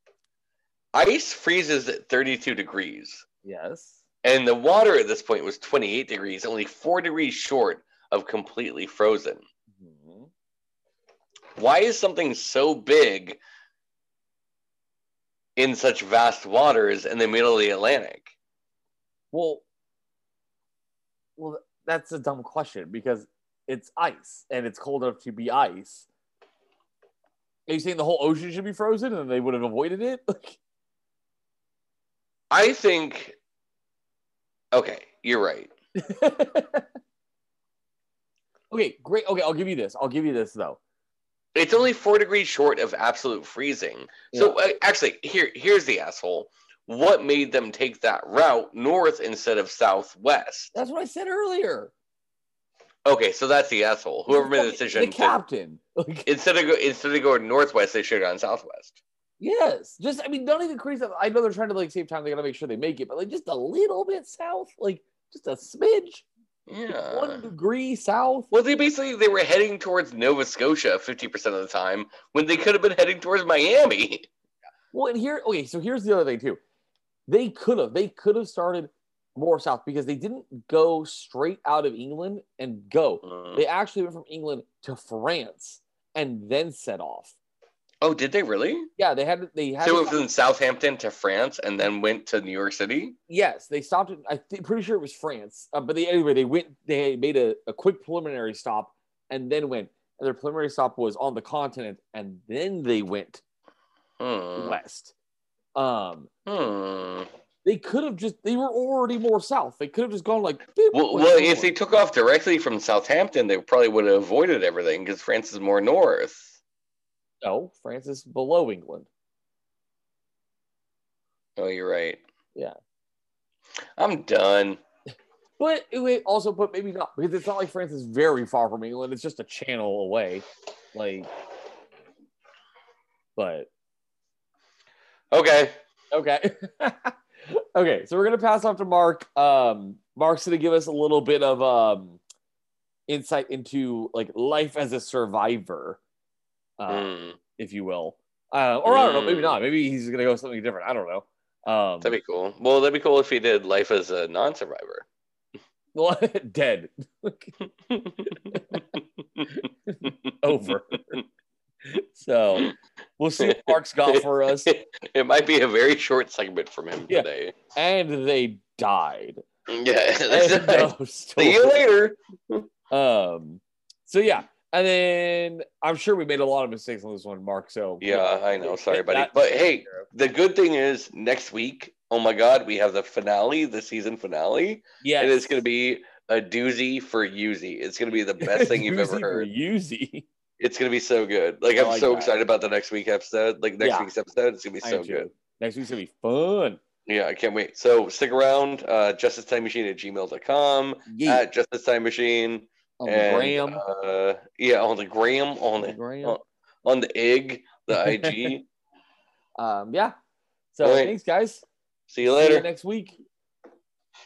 ice freezes at 32 degrees, yes. and the water at this point was 28 degrees, only four degrees short of completely frozen. Mhm. Why is something so big in such vast waters in the middle of the Atlantic? Well, well, that's a dumb question because it's ice and it's cold enough to be ice. Are you saying the whole ocean should be frozen and they would have avoided it? I think. Okay, you're right. okay, great. Okay, I'll give you this. I'll give you this though. It's only four degrees short of absolute freezing. So uh, actually, here here's the asshole. What made them take that route north instead of southwest? That's what I said earlier. Okay, so that's the asshole. Whoever made the decision The captain. Like, instead of go, instead of going northwest, they should have gone southwest. yes. Just I mean, don't even increase that. I know they're trying to like save time. They gotta make sure they make it, but like just a little bit south, like just a smidge, Yeah. one degree south. Well, they basically they were heading towards Nova Scotia fifty percent of the time when they could have been heading towards Miami. Well, and here, okay, so here's the other thing too. They could have, they could have started more south because they didn't go straight out of England and go. Mm. They actually went from England to France and then set off. Oh, did they really? Yeah, they had they had. So to it was in Southampton to France and then went to New York City. yes, they stopped. At, I think pretty sure it was France, uh, but they anyway they went. They made a, a quick preliminary stop and then went. And their preliminary stop was on the continent, and then they went Hmm. west. Um, Hmm. They could have just they were already more south. They could have just gone like. Well, well, if they took off directly from Southampton, they probably would have avoided everything because France is more north. no, France is below England. Oh, you're right. Yeah. I'm done. But wait, also, but maybe not because it's not like France is very far from England. It's just a channel away. Like, but Okay. okay, okay. So we're gonna pass off to Mark. Um, Mark's gonna give us a little bit of um insight into like life as a survivor, uh, Hmm. if you will. Uh, or I don't know, maybe Mm. not. Maybe he's gonna go something different. I don't know. Um, That'd be cool. Well, that'd be cool if he did life as a non-survivor. well, dead. Over. so we'll see what Mark's got for us. it might be a very short segment from him Yeah. today. And they died. Yeah. See you later. Um. So yeah, and then I'm sure we made a lot of mistakes on this one, Mark. So Yeah, I know. Sorry, buddy. But hey, the good thing is next week, oh my God, we have the finale, the season finale. yeah, And it's going to be a doozy for Yuzi. It's going to be the best thing you've ever heard. Yuzi. It's going to be so good. Like, I'm like so that. excited about the next week episode. Like, next Yeah. week's episode, it's going to be so good. Next week's gonna be fun. Yeah, I can't wait. So stick around. Uh, Justice Time Machine at gmail.com, Yeah, at Justice Time Machine. on the gram. Uh, yeah, on the gram, on on the gram. oh. on the egg, the IG. Um. Yeah. So right. thanks, guys. See you See later. you next week.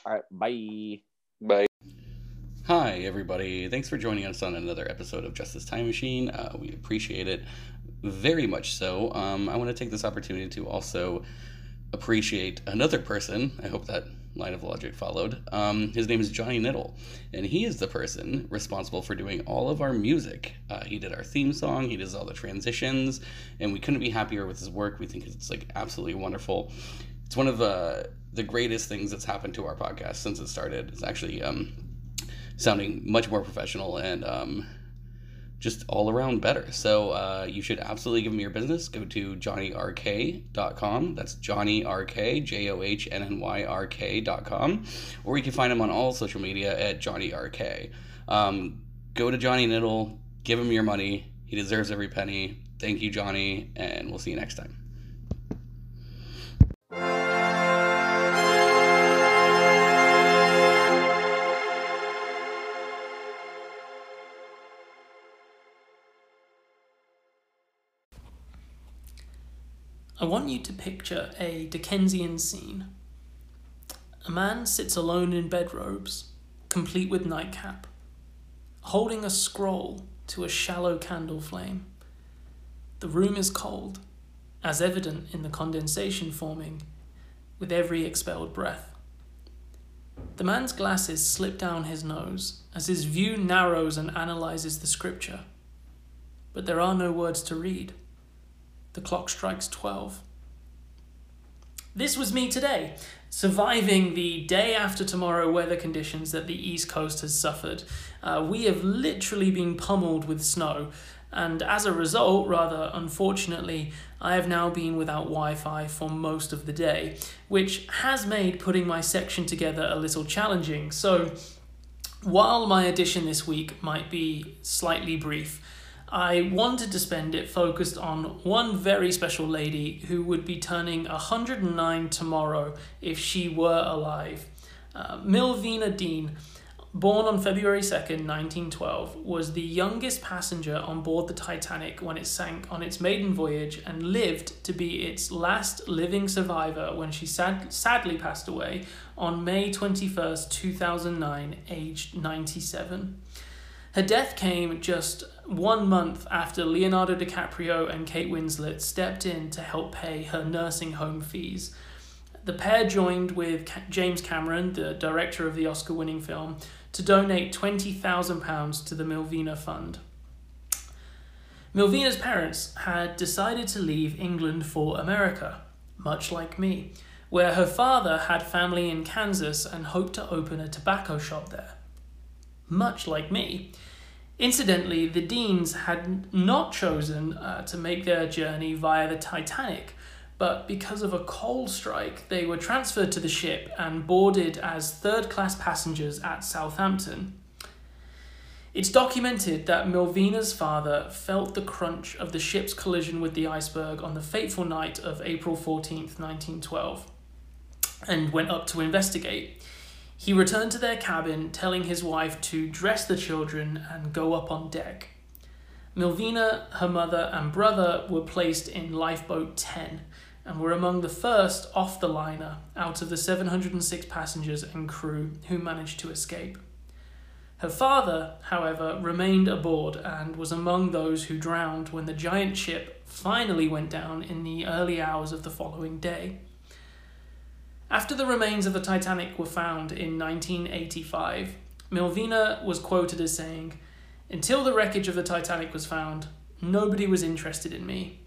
All right. Bye. Bye. Hi, everybody. Thanks for joining us on another episode of Justice Time Machine. Uh, we appreciate it very much so. Um, I want to take this opportunity to also appreciate another person. I hope that line of logic followed. Um, his name is Johnny Niddle, and he is the person responsible for doing all of our music. Uh, he did our theme song, he does all the transitions, and we couldn't be happier with his work. We think it's like absolutely wonderful. It's one of the the greatest things that's happened to our podcast since it started. It's actually um, sounding much more professional and um, just all around better. So uh, you should absolutely give him your business. Go to johnnyrk.com. That's Johnny RK, J O H N N Y R K.com. Or you can find him on all social media at Johnny RK. Um, go to Johnny Niddle, give him your money. He deserves every penny. Thank you, Johnny, and we'll see you next time. I want you to picture a Dickensian scene. A man sits alone in bedrobes, complete with nightcap, holding a scroll to a shallow candle flame. The room is cold, as evident in the condensation forming with every expelled breath. The man's glasses slip down his nose as his view narrows and analyzes the scripture. But there are no words to read. The clock strikes 12. This was me today, surviving the day after tomorrow weather conditions that the East Coast has suffered. Uh, we have literally been pummeled with snow, and as a result, rather unfortunately, I have now been without Wi Fi for most of the day, which has made putting my section together a little challenging. So, while my edition this week might be slightly brief, I wanted to spend it focused on one very special lady who would be turning 109 tomorrow if she were alive. Uh, Millvina Dean, born on February 2nd, 1912, was the youngest passenger on board the Titanic when it sank on its maiden voyage and lived to be its last living survivor when she sad- sadly passed away on May 21st, 2009, aged 97. Her death came just one month after Leonardo DiCaprio and Kate Winslet stepped in to help pay her nursing home fees. The pair joined with James Cameron, the director of the Oscar winning film, to donate £20,000 to the Millvina Fund. Millvina's parents had decided to leave England for America, much like me, where her father had family in Kansas and hoped to open a tobacco shop there. Much like me, Incidentally, the Deans had not chosen uh, to make their journey via the Titanic, but because of a coal strike, they were transferred to the ship and boarded as third class passengers at Southampton. It's documented that Millvina's father felt the crunch of the ship's collision with the iceberg on the fateful night of April 14th, 1912, and went up to investigate. He returned to their cabin, telling his wife to dress the children and go up on deck. Millvina, her mother, and brother were placed in lifeboat 10 and were among the first off the liner out of the 706 passengers and crew who managed to escape. Her father, however, remained aboard and was among those who drowned when the giant ship finally went down in the early hours of the following day. After the remains of the Titanic were found in 1985, Millvina was quoted as saying, Until the wreckage of the Titanic was found, nobody was interested in me.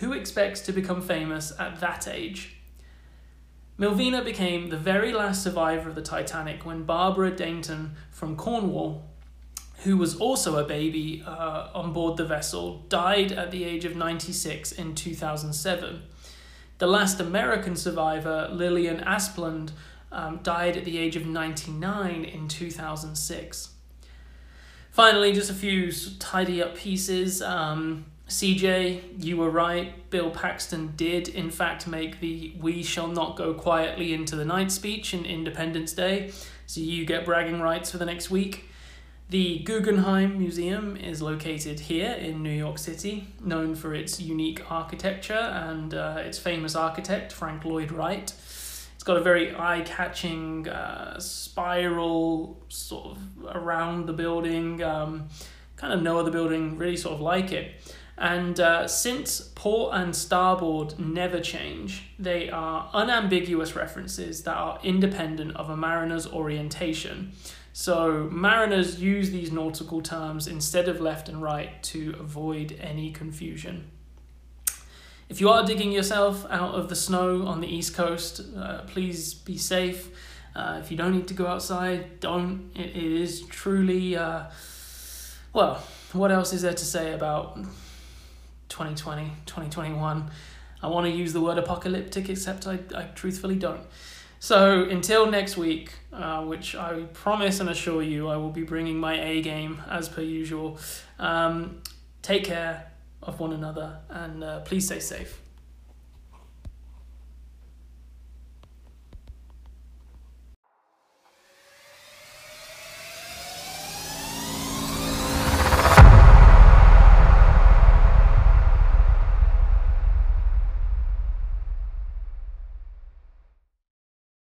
Who expects to become famous at that age? Millvina became the very last survivor of the Titanic when Barbara Dainton from Cornwall, who was also a baby uh, on board the vessel, died at the age of 96 in 2007. The last American survivor, Lillian Asplund, um, died at the age of 99 in 2006. Finally, just a few tidy up pieces. Um, CJ, you were right. Bill Paxton did, in fact, make the We Shall Not Go Quietly into the Night speech in Independence Day, so you get bragging rights for the next week. The Guggenheim Museum is located here in New York City, known for its unique architecture and uh, its famous architect, Frank Lloyd Wright. It's got a very eye catching uh, spiral sort of around the building, um, kind of no other building really sort of like it. And uh, since port and starboard never change, they are unambiguous references that are independent of a mariner's orientation. So mariners use these nautical terms instead of left and right to avoid any confusion. If you are digging yourself out of the snow on the east coast, uh, please be safe. Uh, if you don't need to go outside, don't. it, it is truly, uh, well, what else is there to say about 2020, 2021? I want to use the word apocalyptic, except I, I truthfully don't. So until next week, uh, which I promise and assure you I will be bringing my A game as per usual, um, take care of one another and uh, please stay safe.